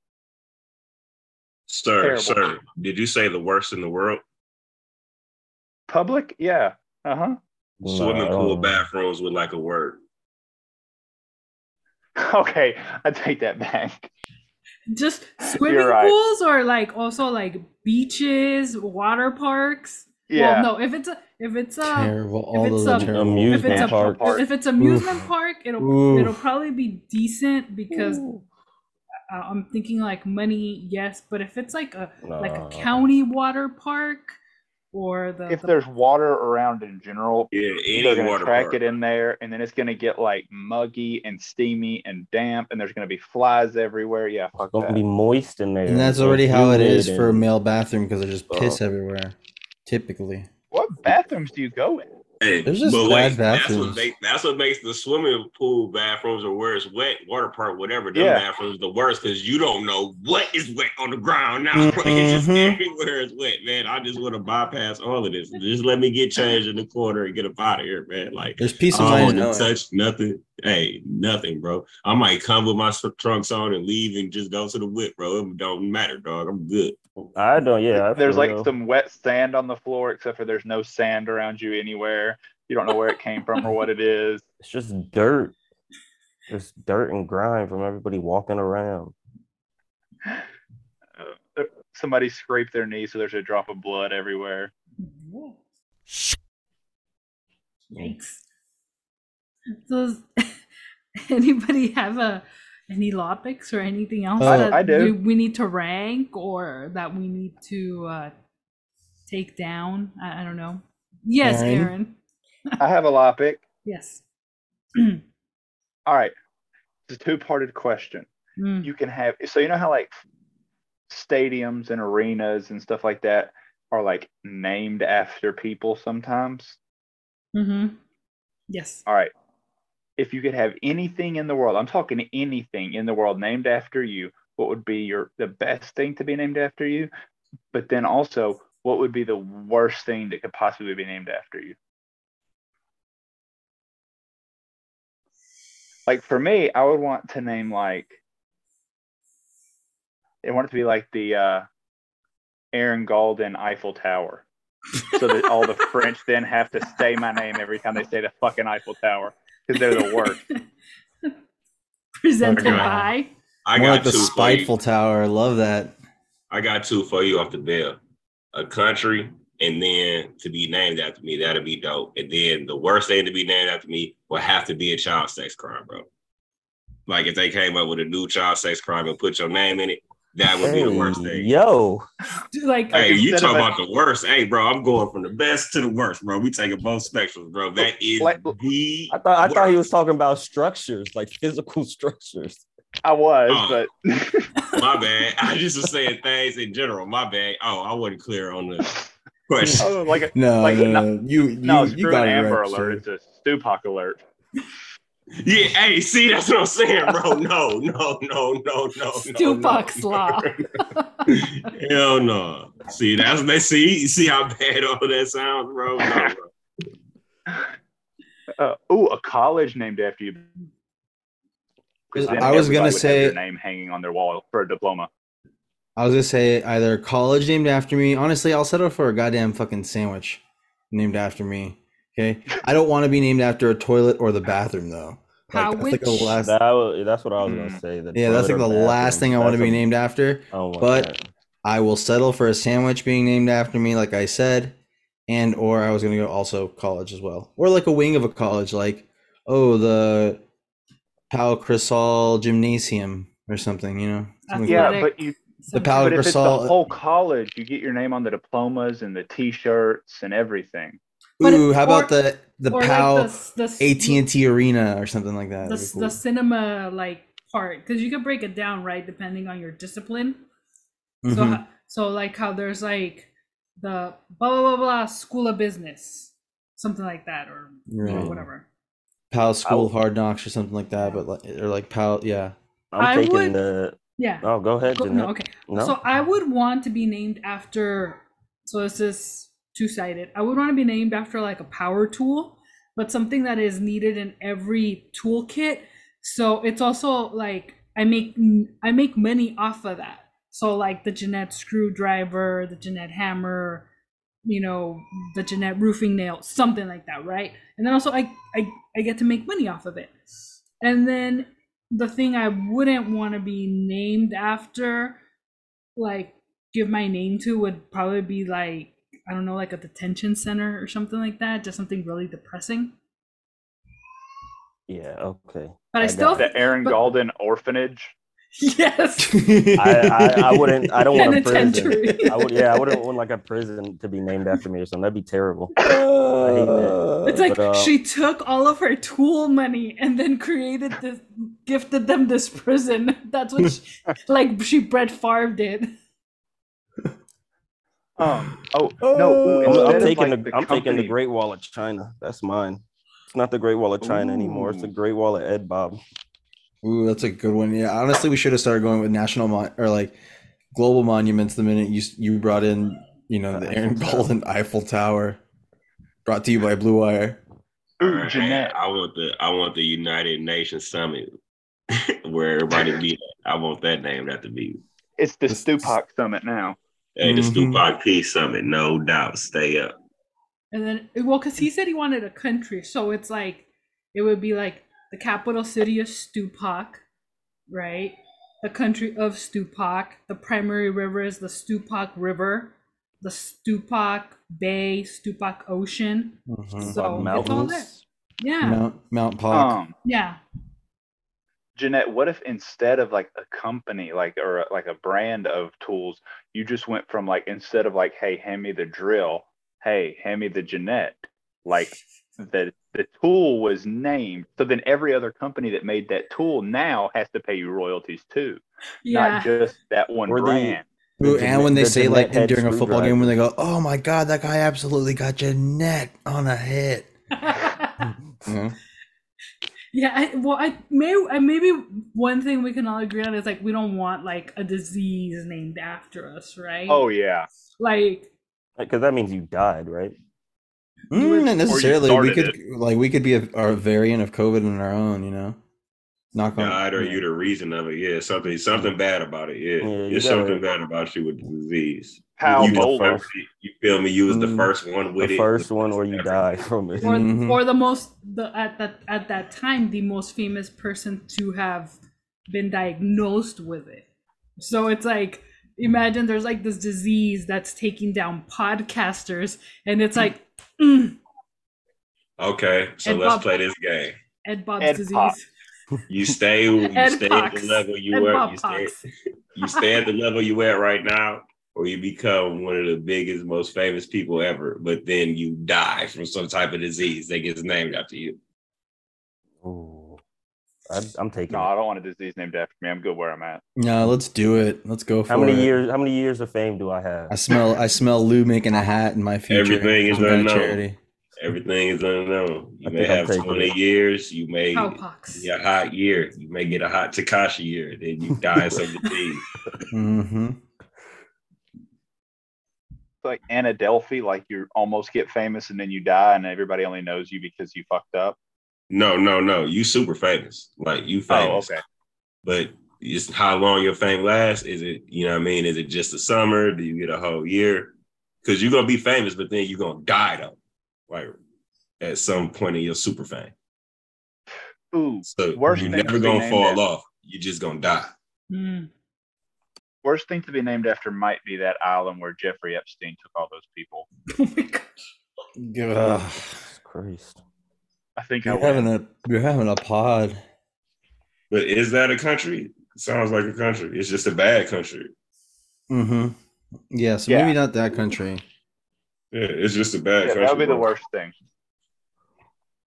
Sir, Terrible. sir, did you say the worst in the world? Public, yeah, uh huh. Swimming pool bathrooms with like a word. [laughs] Okay, I take that back. Just swimming right. pools or like also like beaches, water parks. Yeah. Well, no, if it's a if it's a terrible. All it's those a- terrible. Amusement if it's a park. park. if it's amusement Oof. park, it'll Oof. it'll probably be decent because uh, I'm thinking like money, yes, but if it's like a like a county water park or the, if the- there's water around in general, Yeah, they're gonna track park. it in there, and then it's gonna get like muggy and steamy and damp, and there's gonna be flies everywhere. Yeah, fuck It's gonna that. be moist in there. and that's already how it is for a male bathroom because there's just piss Oh. everywhere. Typically, What bathrooms do you go in? Hey, There's just but wait, that's what, bathrooms. make, that's what makes the swimming pool bathrooms or where it's wet, water park, whatever, them Yeah. bathrooms the worst because you don't know what is wet on the ground now. bro. [laughs] It's just Mhm. everywhere is wet, man. I just want to bypass all of this. Just let me get changed in the corner and get up out of here, man. Like there's peace of I don't mind. to touch nothing. Hey, nothing, bro. I might come with my trunks on and leave and just go to the whip, bro. It don't matter, dog. I'm good. I don't. Yeah, I There's like real. some wet sand on the floor, except for there's no sand around you anywhere. You don't know where it came from or what it is. [laughs] It's just dirt. Just dirt and grime from everybody walking around. Uh, somebody scraped their knee, so there's a drop of blood everywhere. Whoa. Yikes. Does [laughs] anybody have a any law picks or anything else Oh, that. We, we need to rank or that we need to uh, take down? I, I don't know. Yes, Aaron? Aaron. [laughs] I have a pick. Yes. [clears throat] All right, it's a two-parted question. Mm, you can have so you know how like stadiums and arenas and stuff like that are like named after people sometimes hmm Yes. all right if you could have anything in the world i'm talking anything in the world named after you what would be your the best thing to be named after you? But then also what would be the worst thing that could possibly be named after you? Like for me i would want to name like I want it to be like the uh aaron golden eiffel tower. So that all the [laughs] french then have to say my name every time they say the fucking eiffel tower because they're the worst [laughs] Presented Okay. by. I More got like the two for you. spiteful tower. I love that. I got two for you off the bill. A country, and then to be named after me, that'd be dope. And then the worst thing to be named after me would have to be a child sex crime, bro. Like if they came up with a new child sex crime and put your name in it, that would be the worst thing. Yo, Like Like, Hey, you instead talk of a- about the worst. Hey, bro, I'm going from the best to the worst, bro. We taking both spectrums, bro. That is Like- the. I thought I thought he was talking about structures, like physical [laughs] structures. i was Oh. but [laughs] My bad. I just was saying things in general. My bad. Oh, I wasn't clear on the question. oh, like a, No, Like, no, no- no, you, you, no you screw got an amber right, alert sir. it's a Stupak alert [laughs] Yeah, hey, see, that's what I'm saying, bro. [laughs] No, no, no, no, no. no, Stupak's no. [laughs] law. Hell no. See, that's they see, see how bad all of that sounds, bro. No, bro. Uh, ooh, a college named after you. I Then was everybody gonna would have say- their name hanging on their wall for a diploma. I was gonna say either college named after me. Honestly, I'll settle for a goddamn fucking sandwich named after me. Okay, I don't want to be named after a toilet or the bathroom though. Like, that's like the last. That wa- that's what I was gonna Mm. say. The Yeah, that's like the or last thing I want to be a- named after. I but- that. I will settle for a sandwich being named after me, like I said, and or I was gonna go also college as well, or like a wing of a college, like oh the Pal Crisol Gymnasium or something, you know. Something Yeah, like but you. The Pal But if it's the whole college, you get your name on the diplomas and the T-shirts and everything. But Ooh, it- how about or- the the Pal like the, the, AT and T Arena or something like that? the, That'd the cinema like part because you can break it down right depending on your discipline so Mhm. ho- so like how there's like the blah blah blah blah school of business something like that or you know, Right. whatever Pal School I'll- of Hard Knocks or something like that, but like or like Pal, yeah. I'm I taking would- the. yeah Oh, go ahead, Go- no okay No? so i would want to be named after so this is two-sided. I would want to be named after like a power tool but something that is needed in every toolkit. So it's also like i make i make money off of that. So like the jeanette screwdriver the jeanette hammer you know the jeanette roofing nail something like that right? And then also i i, I get to make money off of it. And then the thing i wouldn't want to be named after like give my name to would probably be like I don't know, like a detention center or something like that, just something really depressing. Yeah, okay. But I I still, The Aaron but- Golden Orphanage. yes, [laughs] I, I, I wouldn't. I don't [laughs] want a prison. I would. Yeah, I wouldn't want like a prison to be named after me or something. That'd be terrible. [laughs] hate that. it's like But, uh, she took all of her tool money and then created this, gifted them this prison. That's what, she, like she Brett Favre did. Um. [sighs] Oh no. ooh, I'm, I'm taking like, the, I'm taking the Great Wall of China. That's mine. It's not the Great Wall of China anymore. It's the Great Wall of Ed Bob. Ooh, that's a good one. Yeah, honestly, we should have started going with national mon- or like global monuments the minute you you brought in, you know, the The Aaron Eiffel Tower. Eiffel Tower, brought to you by Blue Wire. Ooh, Jeanette. I want the I want the United Nations Summit [laughs] where everybody [laughs] be. I want that name named after me. It's the Stupak Summit now. Hey, the Mhm. Stupak Peace Summit, no doubt. Stay up. And then, well, because he said he wanted a country, so it's like it would be like the capital city of Stupak, right? The country of Stupak. The primary river is the Stupak River, the Stupak Bay, Stupak Ocean. Mhm. So it's all there. Mountains. Yeah, Mount Mount Pock. Um. yeah. Jeanette, what if instead of like a company, like or a- like a brand of tools, you just went from like instead of like, hey, hand me the drill, hey, hand me the Jeanette, like the the tool was named. So then every other company that made that tool now has to pay you royalties too, Yeah. not just that one Or brand. Ooh, The and when they Jeanette- say the like during a football game, when they go, "Oh my God, that guy absolutely got Jeanette on a hit." You [laughs] know? Mm-hmm. Yeah, I, well, I may maybe one thing we can all agree on is like we don't want like a disease named after us, right? Oh yeah, like Because that means you died, right? Mm, not necessarily. We started could like we could be a, our variant of COVID in our own. You know, knock on. God, or you the reason of it? Yeah, something something bad about it. Yeah, Yeah, you there's something bad about you with the disease. How you the old? first, you feel me? You was the Mm, first one with the it. first one, or you ever. die from it. or Mhm. or the most the at that at that time the most famous person to have been diagnosed with it. So it's like imagine there's like this disease that's taking down podcasters, and it's like mm, Okay, so And let's Bob- play this game. Ed Bob's Ed disease. Pop. You stay, you Ed stay at the level you Ed were. You stay, you stay at the level you at right now, or you become one of the biggest, most famous people ever. But then you die from some type of disease that gets named after you. Ooh. I, I'm taking. No, it. I don't want a disease named after me. I'm good where I'm at. No, let's do it. Let's go for How many it. years? How many years of fame do I have? I smell. I smell Lou making a hat in my future. Everything is Some kind unknown. charity. Everything is unknown. You I may have 20 it. years. You may Cowpox. be a hot year. You may get a hot Takashi year. Then you die of some disease. hmm like Anadelphi, like you almost get famous and then you die, and everybody only knows you because you fucked up. No, no, no. You super famous. Like you famous. Oh, okay. But it's how long your fame lasts. Is it, you know what I mean? Is it just a summer? Do you get a whole year? Because you're gonna be famous, but then you're gonna die though. Like at some point in your super fame. Ooh, So Worst you're never gonna fall after. off. You're just gonna die. Mm. worst thing to be named after might be that island where Jeffrey Epstein took all those people. [laughs] Oh my gosh. Ugh. Jesus Christ. I think You're win. having a you're having a pod. But is that a country? It sounds like a country. It's just a bad country. Mm-hmm. Yeah, so Yeah. maybe not that country. Yeah, it's just a bad Yeah, that would be the worst thing.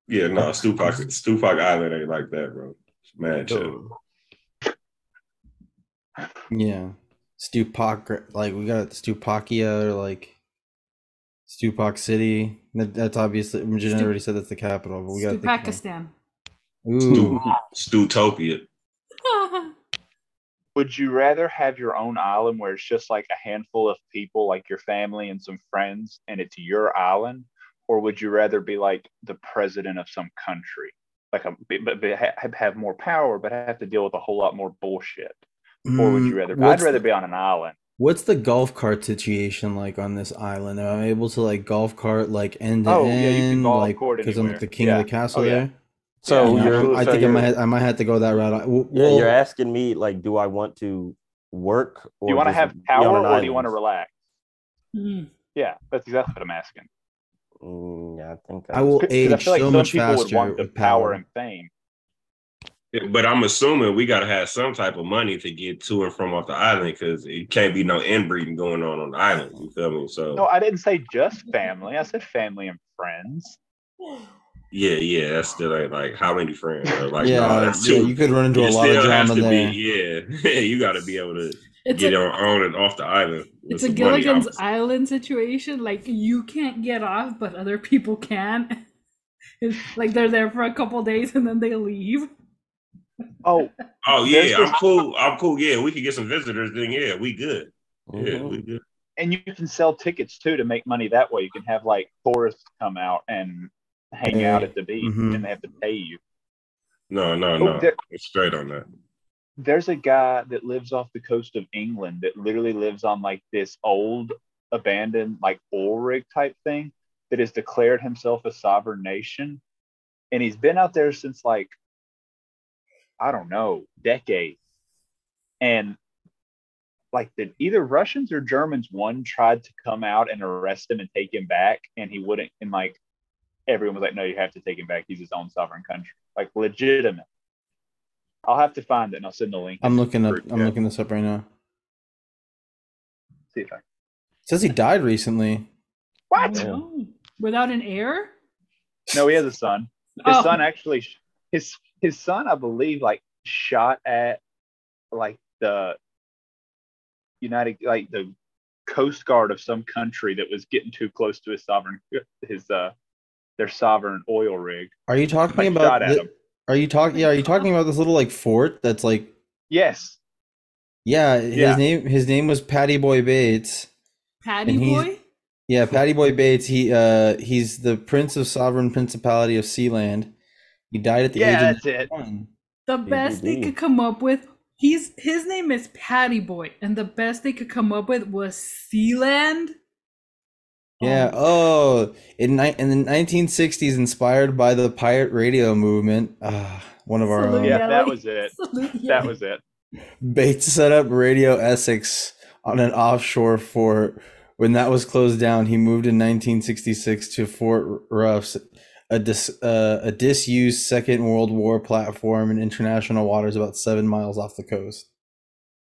Yeah, no, Stupak Stupac Island ain't like that, bro. Man, chill. Yeah. Stupak like we got Stupakia or like Stupak City. That, that's obviously Virginia Stu- already said that's the capital, but we got Pakistan. Ooh. Stutopia. Would you rather have your own island where it's just like a handful of people, like your family and some friends, and it's your island? Or would you rather be like the president of some country? Like a but, but have more power, but have to deal with a whole lot more bullshit. Or would Mm, you rather? I'd rather the- be on an island. What's the golf cart situation like on this island? Am I able to like golf cart like end to Oh, yeah, you can end, golf like because I'm anywhere. the king Yeah. of the castle Oh, yeah. there? So Yeah, Yeah, you're, I so think I you're, might have, I might have to go that route. I- w- yeah, you're asking me like, do I want to work or Do you want to have power an or do you want to relax? Mm. Yeah, that's exactly what I'm asking. Mm, yeah, I think I will 'Cause I age feel like so some much people would faster want the with power power. and fame. Yeah, But I'm assuming we gotta have some type of money to get to and from off the island because it can't be no inbreeding going on on the island. You feel me? So No, I didn't say just family. I said family and friends. [sighs] [sighs] [sighs] [laughs] yeah, yeah, that's still ain't like how many friends? Or like yeah, no, that's yeah, too. you could run into a lot of drama there. be [laughs] yeah. you got to be able to It's get a, on, on and off the island. it's a Gilligan's. Island situation. Like you can't get off, but other people can. It's [laughs] like they're there for a couple days and then they leave. Oh, Oh yeah, I'm cool. I'm cool. Yeah, we can get some visitors. Then yeah, we good. Yeah, Mhm. we good. and you can sell tickets too to make money that way. You can have like tourists come out and hang out at the beach, Mhm. and they have to pay you. No, no, Oh, no. there- It's straight on that. There's a guy that lives off the coast of England that literally lives on like this old abandoned like oil rig type thing that has declared himself a sovereign nation, and he's been out there since like I don't know decades, and like the either Russians or Germans one tried to come out and arrest him and take him back, and he wouldn't. And like everyone was like, "No, you have to take him back. He's his own sovereign country, like legitimate." I'll have to find it and I'll send the link. I'm looking up. group I'm chat. looking this up right now. See if I- It says he died recently. What? Yeah. Oh, Without an heir? No, he has a son. His Oh. son actually, his his son, I believe, like shot at like the United, like the Coast Guard of some country that was getting too close to his sovereign, his uh, their sovereign oil rig. Are you talking Like, about? shot at thi- him. are you talking? Yeah, are you talking about this little like fort that's like? Yes, Yeah, his Yeah. name. His name was Paddy Boy Bates. Paddy boy? Yeah, Paddy Boy Bates. He uh he's the Prince of Sovereign Principality of Sealand. He died at the yeah, age that's of it. one. The best they could come up with. He's his name is Paddy Boy, and the best they could come up with was Sealand. Yeah. Oh, in ni- in the 1960s, inspired by the pirate radio movement. Ah, one of our Salute own. Yeah, that was it. [laughs] Salute That Yelly. was it. Bates set up Radio Essex on an offshore fort. When that was closed down, he moved in 1966 to Fort Roughs, a dis, uh, a disused Second World War platform in international waters about seven miles off the coast.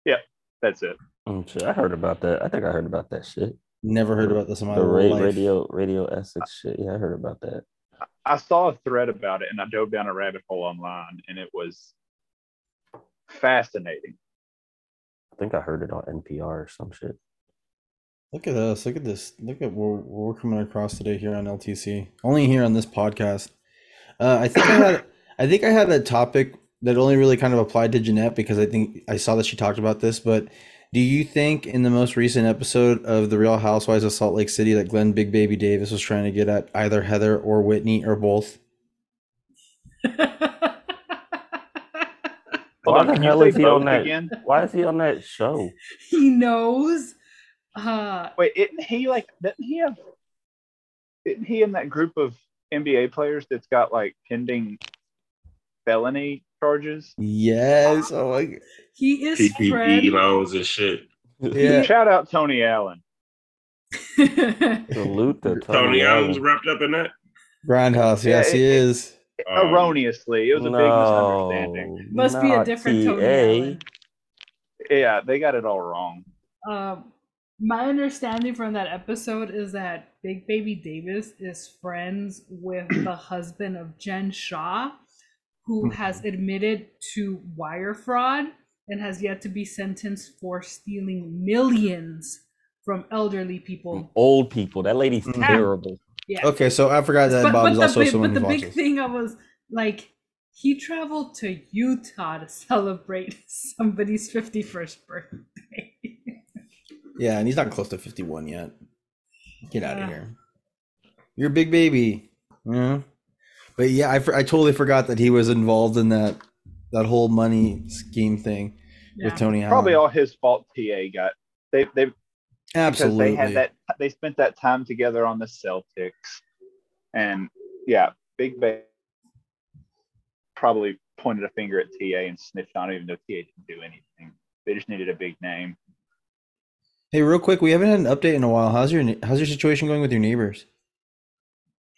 Yep, that's it. Mm, shit, I heard about that. I think I heard about that shit. Never heard about this in my The ra- life. radio, radio Essex shit. Yeah, I heard about that. I saw a thread about it and I dove down a rabbit hole online, and it was fascinating. I think I heard it on NPR or some shit. Look at us. Look at this. Look at what we're coming across today here on LTC. Only here on this podcast. Uh, I think I had I think I had a topic that only really kind of applied to Jeanette because I think I saw that she talked about this. But Do you think in the most recent episode of The Real Housewives of Salt Lake City that Glenn Big Baby Davis was trying to get at either Heather or Whitney or both? Why the hell is he on that? again? Why is he on that show? [laughs] he knows. Uh, Wait, isn't he like? Didn't he have? Isn't he in that group of NBA players that's got like pending felony charges? Yes. Oh my god. He is PPP Fred. loans and shit. Yeah. Shout out Tony Allen. [laughs] Salute to Tony, Tony Allen's Allen. wrapped up in that. Grindhouse. Yes, Yeah, he it- is. Um, Erroneously, it was a big misunderstanding. Must be a not different Tony TA. Allen. Yeah, they got it all wrong. Um, my understanding from that episode is that Big Baby Davis is friends with the [clears throat] husband of Jen Shah, who has admitted to wire fraud and has yet to be sentenced for stealing millions from elderly people. Old people. That lady's Mhm. terrible. Yeah. Okay, so I forgot that but, Bob but is also big, someone but the big watches. thing I was like, he traveled to Utah to celebrate [laughs] somebody's 51st birthday. Yeah, and he's not close to 51 yet. Get out of here. You're a big baby. Yeah. But yeah, I, I totally forgot that he was involved in that that whole money scheme thing Yeah. with Tony Allen. Probably all his fault. Ta got they they Absolutely. they had that they spent that time together on the Celtics, and yeah, Big Bay probably pointed a finger at TA and snitched on, him, even though TA didn't do anything. They just needed a big name. Hey, real quick, we haven't had an update in a while. How's your how's your situation going with your neighbors?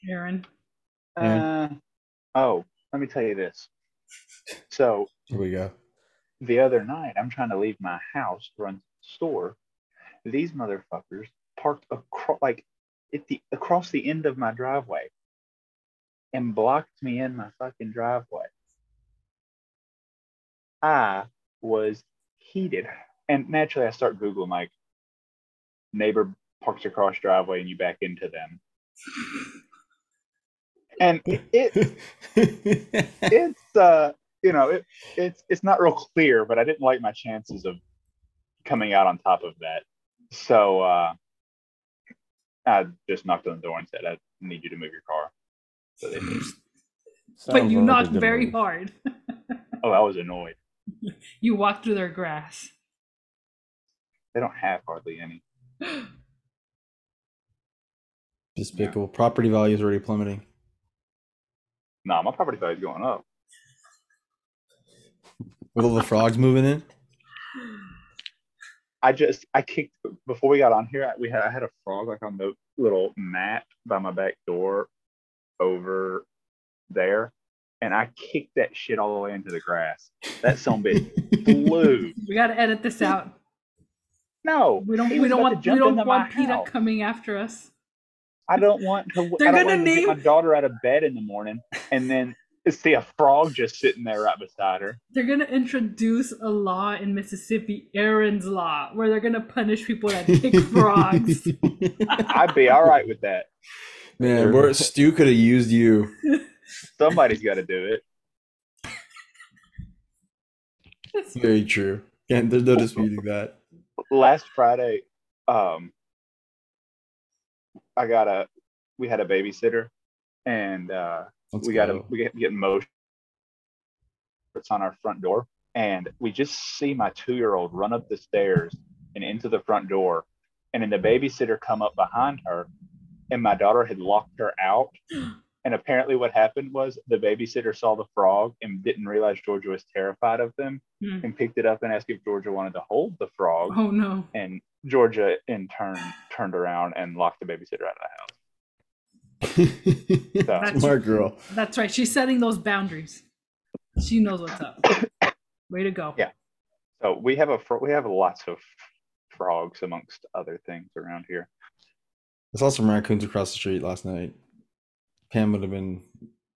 Aaron. Uh, oh, let me tell you this. So Here we go. the other night, I'm trying to leave my house to run to the store. These motherfuckers parked across, like, at the across the end of my driveway, and blocked me in my fucking driveway. I was heated, and naturally, I start googling like neighbor parks across driveway, and you back into them, and it [laughs] it's uh you know it it's it's not real clear but i didn't like my chances of coming out on top of that so uh i just knocked on the door and said i need you to move your car so they did. but you knocked very move. hard. [laughs] oh i was annoyed [laughs] You walked through their grass. they don't have hardly any Despicable. Property values already plummeting. no my property value is going up With all the frogs moving in. [sighs] i just i kicked before we got on here we had i had a frog like on the little mat by my back door over there and i kicked that shit all the way into the grass that some bitch [laughs] flew We gotta edit this out. No, We don't. We don't want. to We don't want PETA house. coming after us. I don't want to. They're I don't gonna want to name- get my daughter out of bed in the morning and then see a frog just sitting there right beside her. They're gonna introduce a law in Mississippi, Aaron's law, where they're gonna punish people that kick [laughs] frogs. [laughs] I'd be all right with that. Man, we're, Stu could have used you. Somebody's got to do it. Very true. Can't, there's no disputing that. Last Friday, um, I got a. We had a babysitter, and uh, Let's we got go. a we get getting motion. It's on our front door, and we just see my two-year-old run up the stairs and into the front door, and then the babysitter come up behind her, and my daughter had locked her out. [gasps] And apparently, what happened was the babysitter saw the frog and didn't realize Georgia was terrified of them, Hmm. and picked it up and asked if Georgia wanted to hold the frog. Oh no! And Georgia, in turn, turned around and locked the babysitter out of the house. [laughs] That's- Smart girl. That's right. She's setting those boundaries. She knows what's up. Way to go. Yeah. So we have a fro- we have lots of frogs amongst other things around here. I saw some raccoons across the street last night. Pam would have been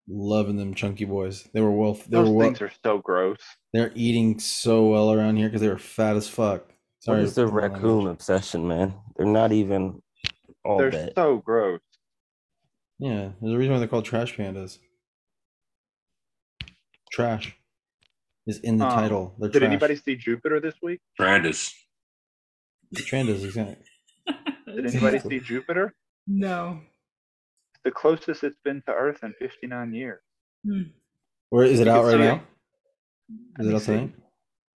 loving them chunky boys. They were well. They Those were well, things are so gross. They're eating so well around here because they were fat as fuck. What Sorry, is the for my language. raccoon obsession, man? They're not even all They're that. so gross. Yeah, there's a reason why they're called trash pandas. Trash is in the Um, title. They're Did trash. anybody see Jupiter this week? Brandis. The trend is exact. [laughs] Did anybody see Jupiter? No. The closest it's been to Earth in 59 years. Hmm. Where is it You out right now? it. Is it out see. tonight?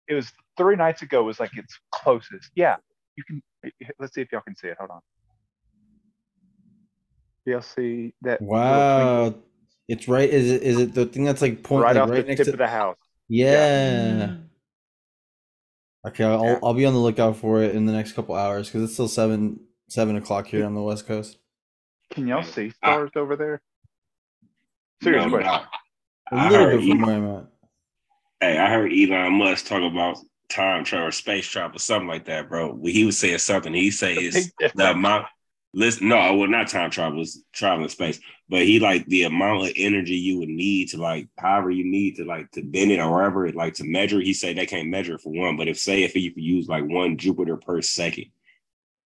It was three nights ago. Was like its closest. Yeah, you can. Let's see if y'all can see it. Hold on. Y'all see that? Wow. It's right. Is it is it the thing that's like point Right like, off right the next tip to of the house. Yeah. Mm. Okay, I'll Yeah. I'll be on the lookout for it in the next couple hours because it's still seven seven o'clock here on the west coast. Can y'all see Ah. stars over there? Serious No, question. no. A I little heard bit from Elon- where I'm at. Hey, I heard Elon Musk talk about time travel, space travel, something like that, bro. He was saying something. He says [laughs] Big it's the amount. Listen, no, well, not time travel, it's traveling space. But he like the amount of energy you would need to like, however you need to like to bend it or wherever, it like to measure. He say they can't measure for one, but if say if you use like one Jupiter per second,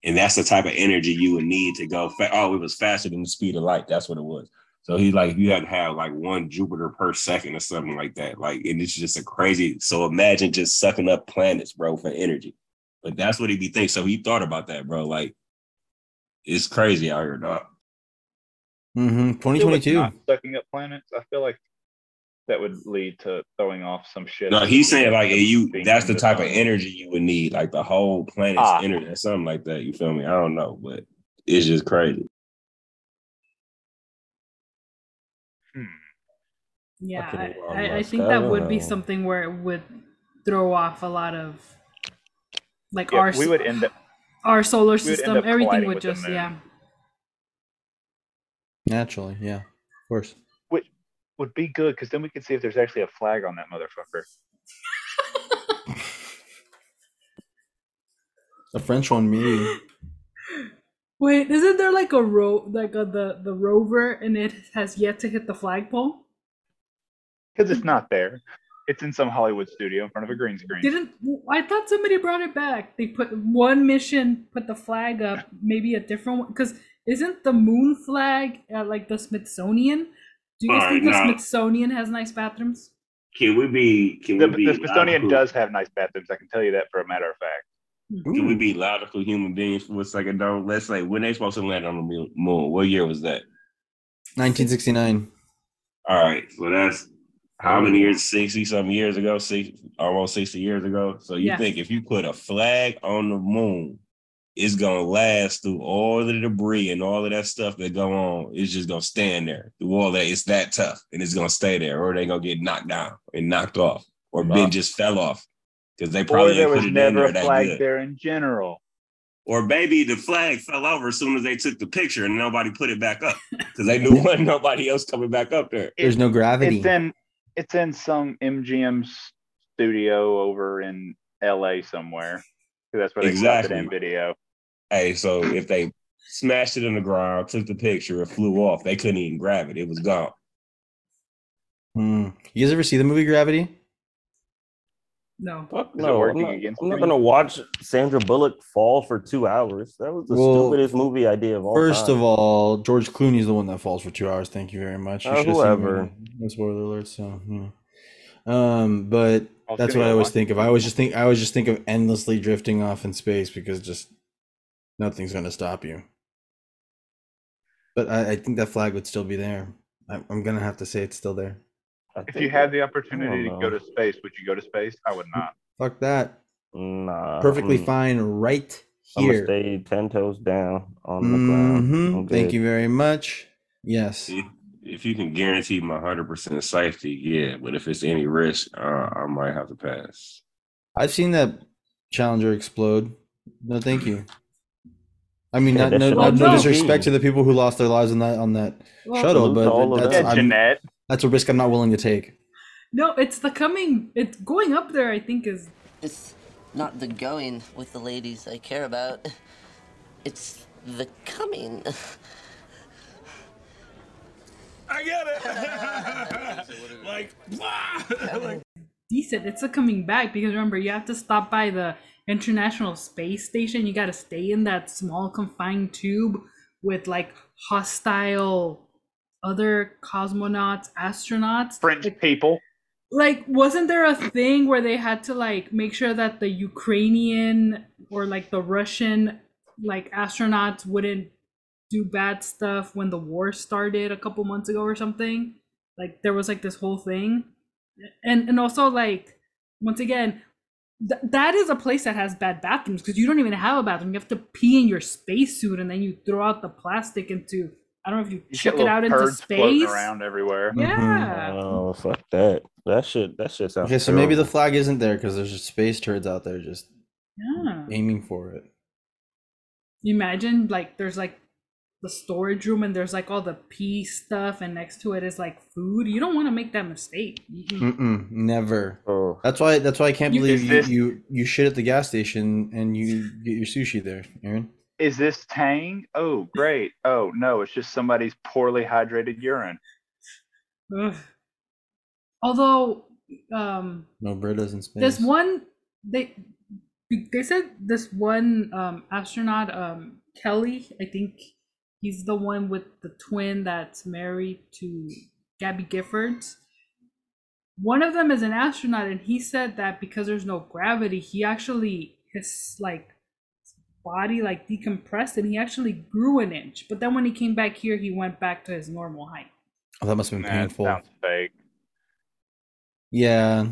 and that's the type of energy you would need to go. Fa- oh, it was faster than the speed of light. That's what it was. So he like you had to have like one Jupiter per second or something like that. Like, and it's just a crazy. So imagine just sucking up planets, bro, for energy. But that's what he be thinking. So he thought about that, bro. Like, it's crazy out here, dog. Mm-hmm. I Twenty feel twenty like two. not sucking up planets. I feel like that would lead to throwing off some shit. No, he's saying like you. That's the type of energy you would need, like the whole planet's Ah. energy or something like that. You feel me? I don't know, but it's just crazy. Hmm. Yeah, Fucking I, I, I think that would be something where it would throw off a lot of like Yeah, our we would end up. Our solar we would system. Everything would just yeah. Naturally, yeah, of course. Which would be good because then we could see if there's actually a flag on that motherfucker. [laughs] A French one, me. Wait, isn't there like a ro like a, the the rover and it has yet to hit the flagpole? Because it's not there. It's in some Hollywood studio in front of a green screen. Didn't I thought somebody brought it back? They put one mission, put the flag up, maybe a different one. Because isn't the moon flag at like the Smithsonian? Do you guys Alright, think the now- Smithsonian has nice bathrooms? Can we be? Can the, we be? the Smithsonian does have nice bathrooms. I can tell you that for a matter of fact. Can we be logical human beings for a second, though? Let's say when they supposed to land on the moon- moon. What year was that? 1969. All right, so that's how many years? Sixty some years ago, six almost sixty years ago. So you Yeah. think if you put a flag on the moon, it's gonna last through all the debris and all of that stuff that go on. It's just gonna stand there through all that. It's that tough, and it's gonna stay there, or they gonna get knocked down and knocked off, or Wow. Ben just fell off because they Or probably there ain't was put in never there a flag good. there in general. Or maybe the flag fell over as soon as they took the picture and nobody put it back up because they knew [laughs] wasn't nobody else coming back up there. There's no gravity. It's in it's in some MGM studio over in LA somewhere. That's where they shot it Exactly. in video. Hey, so if they smashed it in the ground, took the picture, it flew off, they couldn't even grab it. It was gone. Hmm. You guys ever see the movie Gravity? No. Fuck Is no, I'm not, I'm not gonna watch Sandra Bullock fall for two hours. That was the Well, stupidest movie idea of all First time. of all, George Clooney's the one that falls for two hours. Thank you very much. You Uh, should have seen whoever. it. Spoiler alert. So, yeah. um, but I was that's what I always think of. I always just think I always just think of endlessly drifting off in space because just nothing's going to stop you. But I, I think that flag would still be there. I, I'm gonna have to say it's still there. I If you had the opportunity to go to space, would you go to space? I would not. Fuck that. Nah, Perfectly I'm, fine right I'm here. stay ten toes down on the ground. Mhm. I'm Thank you very much. Yes. If, if you can guarantee my 100% safety, yeah. But if it's any risk, uh, I might have to pass. I've seen that Challenger explode. No, thank you. I mean, Yeah, not that no, not, no TV. disrespect to the people who lost their lives on that on that Well, shuttle, but to all of that's them. Yeah, I'm- Jeanette. That's a risk I'm not willing to take. No, it's the coming. It's going up there. I think is It's not the going with the ladies I care about. It's the coming. I get it. [laughs] like, [laughs] like, decent. It's a coming back because remember you have to stop by the International Space Station. You got to stay in that small confined tube with like hostile other cosmonauts, astronauts. French Like, people. like wasn't there a thing where they had to like make sure that the Ukrainian or like the Russian like astronauts wouldn't do bad stuff when the war started a couple months ago or something? Like there was like this whole thing. And and also like once again th- that is a place that has bad bathrooms because you don't even have a bathroom. You have to pee in your spacesuit and then you throw out the plastic into I don't know if you, You chuck it out into space. around everywhere. Mm-hmm. Yeah. Oh fuck that! That shit. That shit sounds. Okay, so maybe the flag isn't there because there's just space turds out there just Yeah. aiming for it. You imagine like there's like the storage room and there's like all the pee stuff and next to it is like food. You don't want to make that mistake. Mm-mm, never. Oh, That's why. That's why I can't You- believe you, you you shit at the gas station and you get your sushi there, Aaron. Is this Tang? Oh, great. Oh no, it's just somebody's poorly hydrated urine. Ugh. Although um No Britas in space. this one they they said this one um astronaut um Kelly, I think he's the one with the twin that's married to Gabby Giffords. One of them is an astronaut and he said that because there's no gravity, he actually his like body like decompressed and he actually grew an inch. But then when he came back here, he went back to his normal height. Oh, that must have been Nah, it painful. sounds fake. Yeah.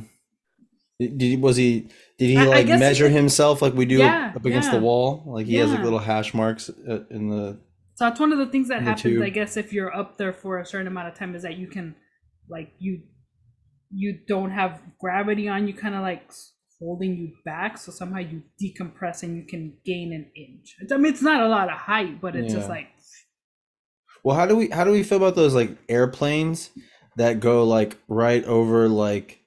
Did did- was he? Did he I- I like guess he measure did- himself like we do Yeah, up against yeah. the wall? Like he has like little hash marks uh, in the. So that's one of the things that happens, too. I guess, if you're up there for a certain amount of time, is that you can, like, you you don't have gravity on you, kind of like s- holding you back. So somehow you decompress and you can gain an inch. It's, I mean, it's not a lot of height, but it's just like Well, how do we how do we feel about those like airplanes that go like right over like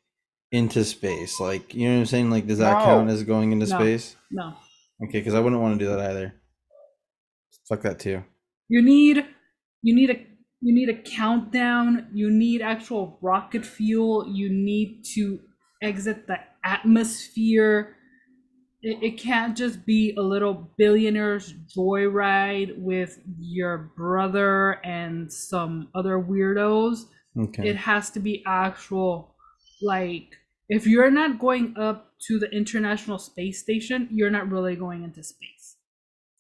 into space? Like you know what I'm saying? Like does that No. count as going into No. space? no. Okay, because I wouldn't want to do that either. Fuck that too. You need you need a you need a countdown. You need actual rocket fuel. You need to exit the atmosphere. It, it can't just be a little billionaire's joyride with your brother and some other weirdos. Okay. It has to be actual, like, if you're not going up to the International Space Station, you're not really going into space.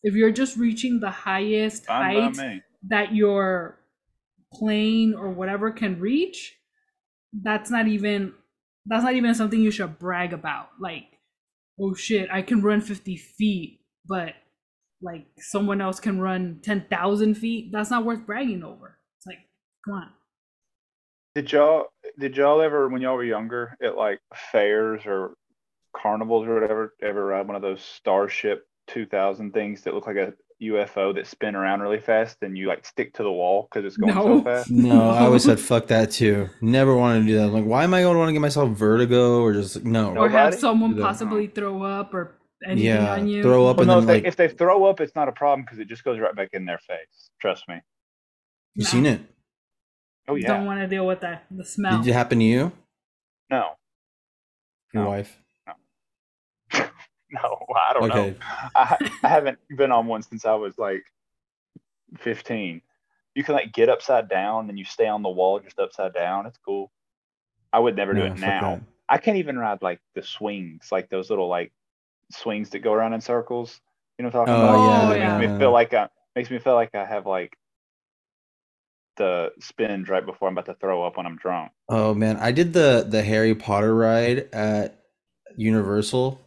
If you're just reaching the highest Fine by height that your plane or whatever can reach, that's not even that's not even something you should brag about. Like, oh shit, I can run 50 feet, but like someone else can run 10,000 feet. That's not worth bragging over. It's like, come on. Did y'all did y'all ever when y'all were younger at like fairs or carnivals or whatever ever ride one of those Starship 2000 things that look like a UFO that spin around really fast and you like stick to the wall because it's going No. so fast? No, I [laughs] always said fuck that too. Never wanted to do that. I'm like, why am I going to want to get myself vertigo or just no? or have someone Do that. possibly throw up or anything Yeah, on you. throw up Well, and no, then if they, like if they throw up, it's not a problem because it just goes right back in their face. Trust me. you seen it? Oh yeah. Don't want to deal with that. The smell. Did it happen to you? No. Your No. wife? [laughs] No, I don't Okay. know. I, I haven't been on one since I was like 15. You can like get upside down and you stay on the wall just upside down. It's cool. I would never do No, it now. that. I can't even ride like the swings, like those little like swings that go around in circles. You know what I'm talking Oh, about? yeah, oh, It yeah. makes me feel like I makes me feel like I have like the spins right before I'm about to throw up when I'm drunk. Oh man, I did the the Harry Potter ride at Universal,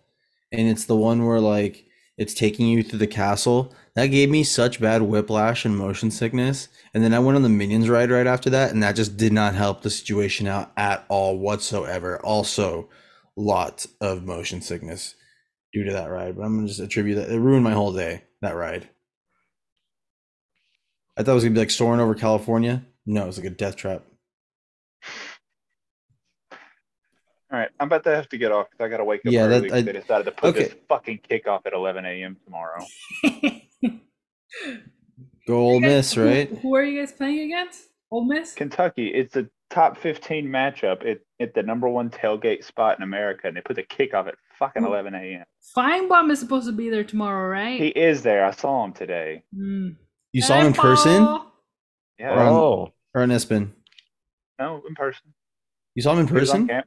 and it's the one where like it's taking you through the castle. That gave me such bad whiplash and motion sickness. And then I went on the Minions ride right after that, and that just did not help the situation out at all whatsoever. Also, lots of motion sickness due to that ride. But I'm gonna just attribute that. It ruined my whole day. That ride. I thought it was gonna be like soaring over California. No, it was like a death trap. All right, I'm about to have to get off because I got to wake up Yeah, early. that- I- they decided to put this fucking kickoff at 11 a.m. tomorrow. [laughs] Go Ole Miss, right? Who, are you guys playing against? Ole Miss? Kentucky, it's a top 15 matchup at, at the number one tailgate spot in America, and they put the kickoff at fucking Ooh. 11 a.m. Finebaum is supposed to be there tomorrow, right? He is there. I saw him today. Mm. You saw him in person Yeah, Or on- Oh, or in Espen? no, in person. You saw him in He was on person?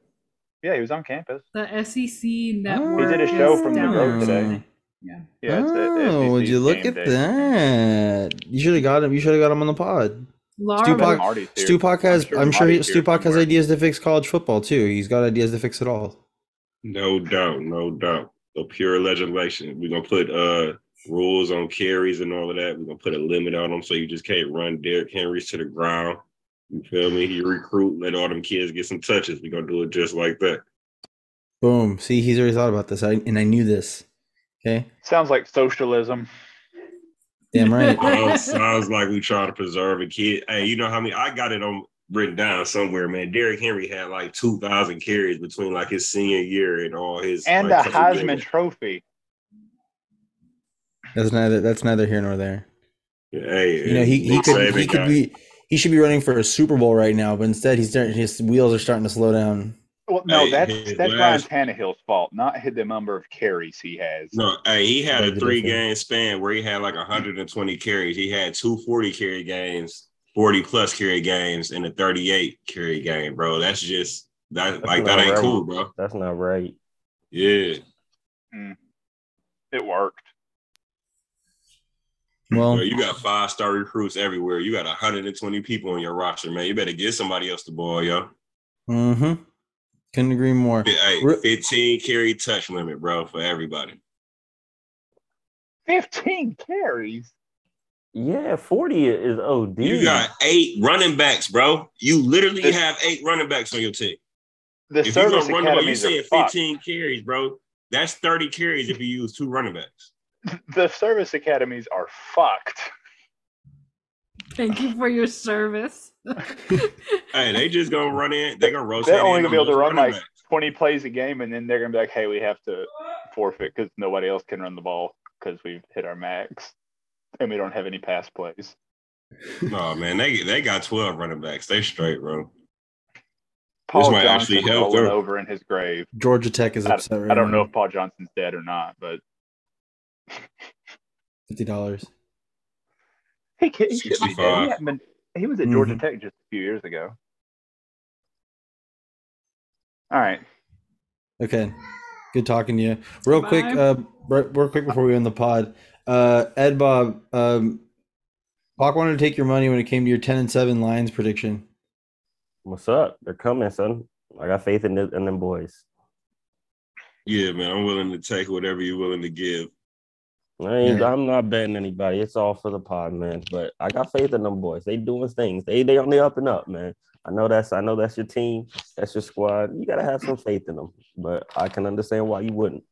Camp. Yeah, he was on campus. The SEC network. We did a show is from the road today. Yeah. Yeah, it's the- the oh, would you look at day. that? You should have got him. You should have got him on the pod. Stupak- Stupak has. I'm sure I'm sure he, Stupak has ideas to fix college football too. He's got ideas to fix it all. No doubt, no doubt. The pure legislation. We're gonna put uh rules on carries and all of that. We're gonna put a limit on them so you just can't run Derrick Henrys to the ground. You feel me? He recruit, let all them kids get some touches. We're gonna do it just like that. Boom. See, he's already thought about this, I, and I knew this. Okay. Sounds like socialism. Damn right. [laughs] Oh, sounds like we try to preserve a kid. Hey, you know how many I got it on written down somewhere, man. Derrick Henry had like two thousand carries between like his senior year and all his And like, a Heisman games. Trophy. That's neither. That's neither here nor there. Hey, You know, he, he could Saban he could be he should be running for a Super Bowl right now, but instead he's starting his wheels are starting to slow down. Well, no, Hey, that's his that's last- Ryan Tannehill's fault, not the number of carries he has. No, hey, he had Beg a three game span where he had like 120 carries. He had two 40 carry games, 40 plus carry games, and a 38 carry game, bro. That's just that That's like that ain't right. cool, bro. That's not right. Yeah. Mm. It worked. Well, Bro, you got five star recruits everywhere. You got 120 people on your roster, man. You better get somebody else the ball, yo. mm-hmm. Couldn't agree more. Hey, 15 carry touch limit, bro, for everybody. 15 carries. Yeah, 40 is OD. You got eight running backs, bro. You literally This- have eight running backs on your team. The If you're gonna run the ball, you academies are saying fucked. 15 carries, bro. That's 30 carries if you use two running backs. The service academies are fucked. Thank you for your service. [laughs] Hey, they just gonna run in. They're gonna rotate. They're only gonna be able to run like backs. 20 plays a game, and then they're gonna be like, "Hey, we have to forfeit because nobody else can run the ball because we've hit our max, and we don't have any pass plays." No, man, they they got 12 running backs. They straight, bro. Paul might Johnson actually help over in his grave. Georgia Tech is I, right I don't now. know if Paul Johnson's dead or not, but Fifty dollars. he, he, should be dead. 65. He, been- he was at Georgia Mhm. Tech just a few years ago. All right. Okay. Good talking to you. Real quick, uh, real quick before we end the pod, uh, Ed Bob, um, Hawk wanted to take your money when it came to your ten and seven Lions prediction. What's up? They're coming, son. I got faith in, the, in them boys. Yeah, man, I'm willing to take whatever you're willing to give. I ain't, Yeah. I'm not betting anybody. It's all for the pod, man. But I got faith in them boys. They doing things. They they on the up and up, man. I know that's I know that's your team. That's your squad. You gotta have some faith in them. But I can understand why you wouldn't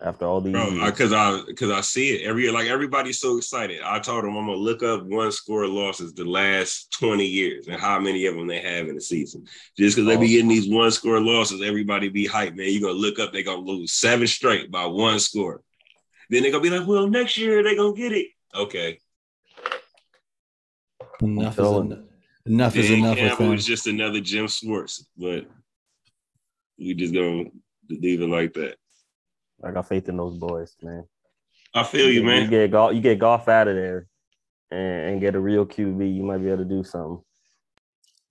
after all these because I because I see it every year. Like everybody's so excited. I told them I'm gonna look up one score losses the last 20 years and how many of them they have in the season. Just because they be getting these one score losses, everybody be hyped, man. You're gonna look up, they're gonna lose seven straight by one score. Then they're gonna be like, well, next year they're gonna get it. Okay. Enough is en- enough is Dan enough with Campbell was just another Jim Schwartz, but we just gonna leave it like that. I got faith in those boys, man. I feel you, You man. get Goff, you get Goff out of there and, and get a real QB, you might be able to do something.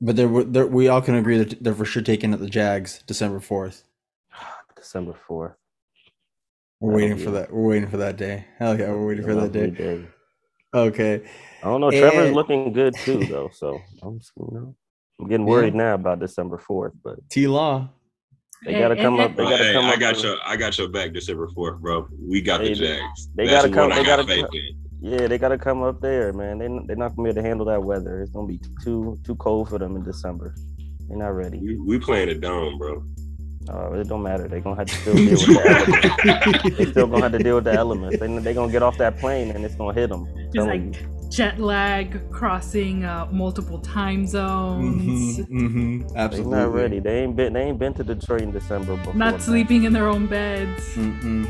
But there, there, we all can agree that they're for sure taking at the Jags December fourth. [sighs] December 4th. We're waiting for that. We're waiting for that day. Hell yeah, we're waiting for that Lovely day. Okay. I don't know. Trevor's And- looking good [laughs] too, though. So I'm, you know, I'm getting worried now about December fourth. But T Law. they gotta come up. They gotta hey, come I up. got with- your I got your back December 4th, bro. We got Hey, the Jags. they That's gotta come- they got gotta come- Yeah, they gotta come up there, man. They they're not gonna be able to handle that weather. It's gonna be too too cold for them in December. They're not ready. We, we playing a dome, bro. Uh, it don't matter. They're gonna have to [laughs] still deal with that. [laughs] elements. They still gonna have to deal with the elements. They they gonna get off that plane and it's gonna hit them. Just like jet lag, crossing uh, multiple time zones, Mm-hmm, mm-hmm, They're absolutely. not ready. They ain't been they ain't been to Detroit in December before. not man. sleeping in their own beds. Mm-mm.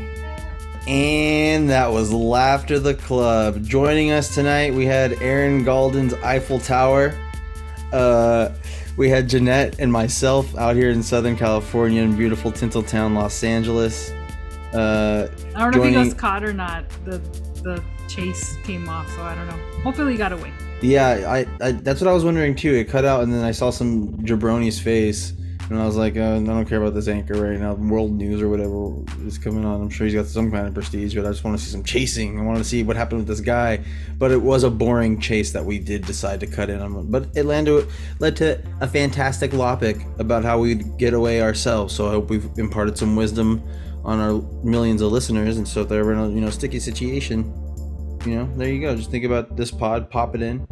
And that was Laughter the Club. Joining us tonight, we had Aaron Galden's Eiffel Tower. Uh, we had Jeanette and myself out here in Southern California in beautiful Tinseltown, Los Angeles. Uh, I don't know if he Joining- got caught or not. The the chase came off, so I don't know. Hopefully, he got away. yeah, I, I that's what I was wondering too. It cut out, and then I saw some jabroni's face And I was like, uh, I don't care about this anchor right now. World News or whatever is coming on. I'm sure he's got some kind of prestige, but I just want to see some chasing. I want to see what happened with this guy. But it was a boring chase that we did decide to cut in on. But it landed, led to a fantastic topic about how we'd get away ourselves. So I hope we've imparted some wisdom on our millions of listeners. And so if they're ever in a you know sticky situation, you know, there you go. Just think about this pod, pop it in,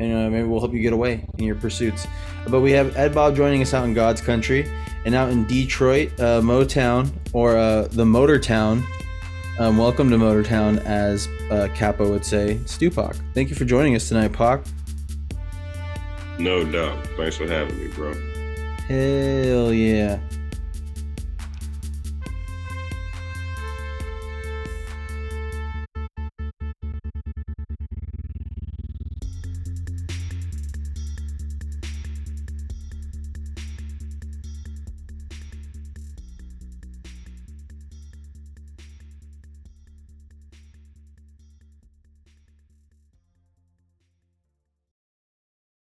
and uh, maybe we'll help you get away in your pursuits. But we have Ed Bob joining us out in God's country and out in Detroit, uh, Motown, or uh, the Motor Town. Um, welcome to Motor Town, as uh, Capo would say. Stupak, thank you for joining us tonight, Pac. No doubt. Thanks for having me, bro. Hell yeah.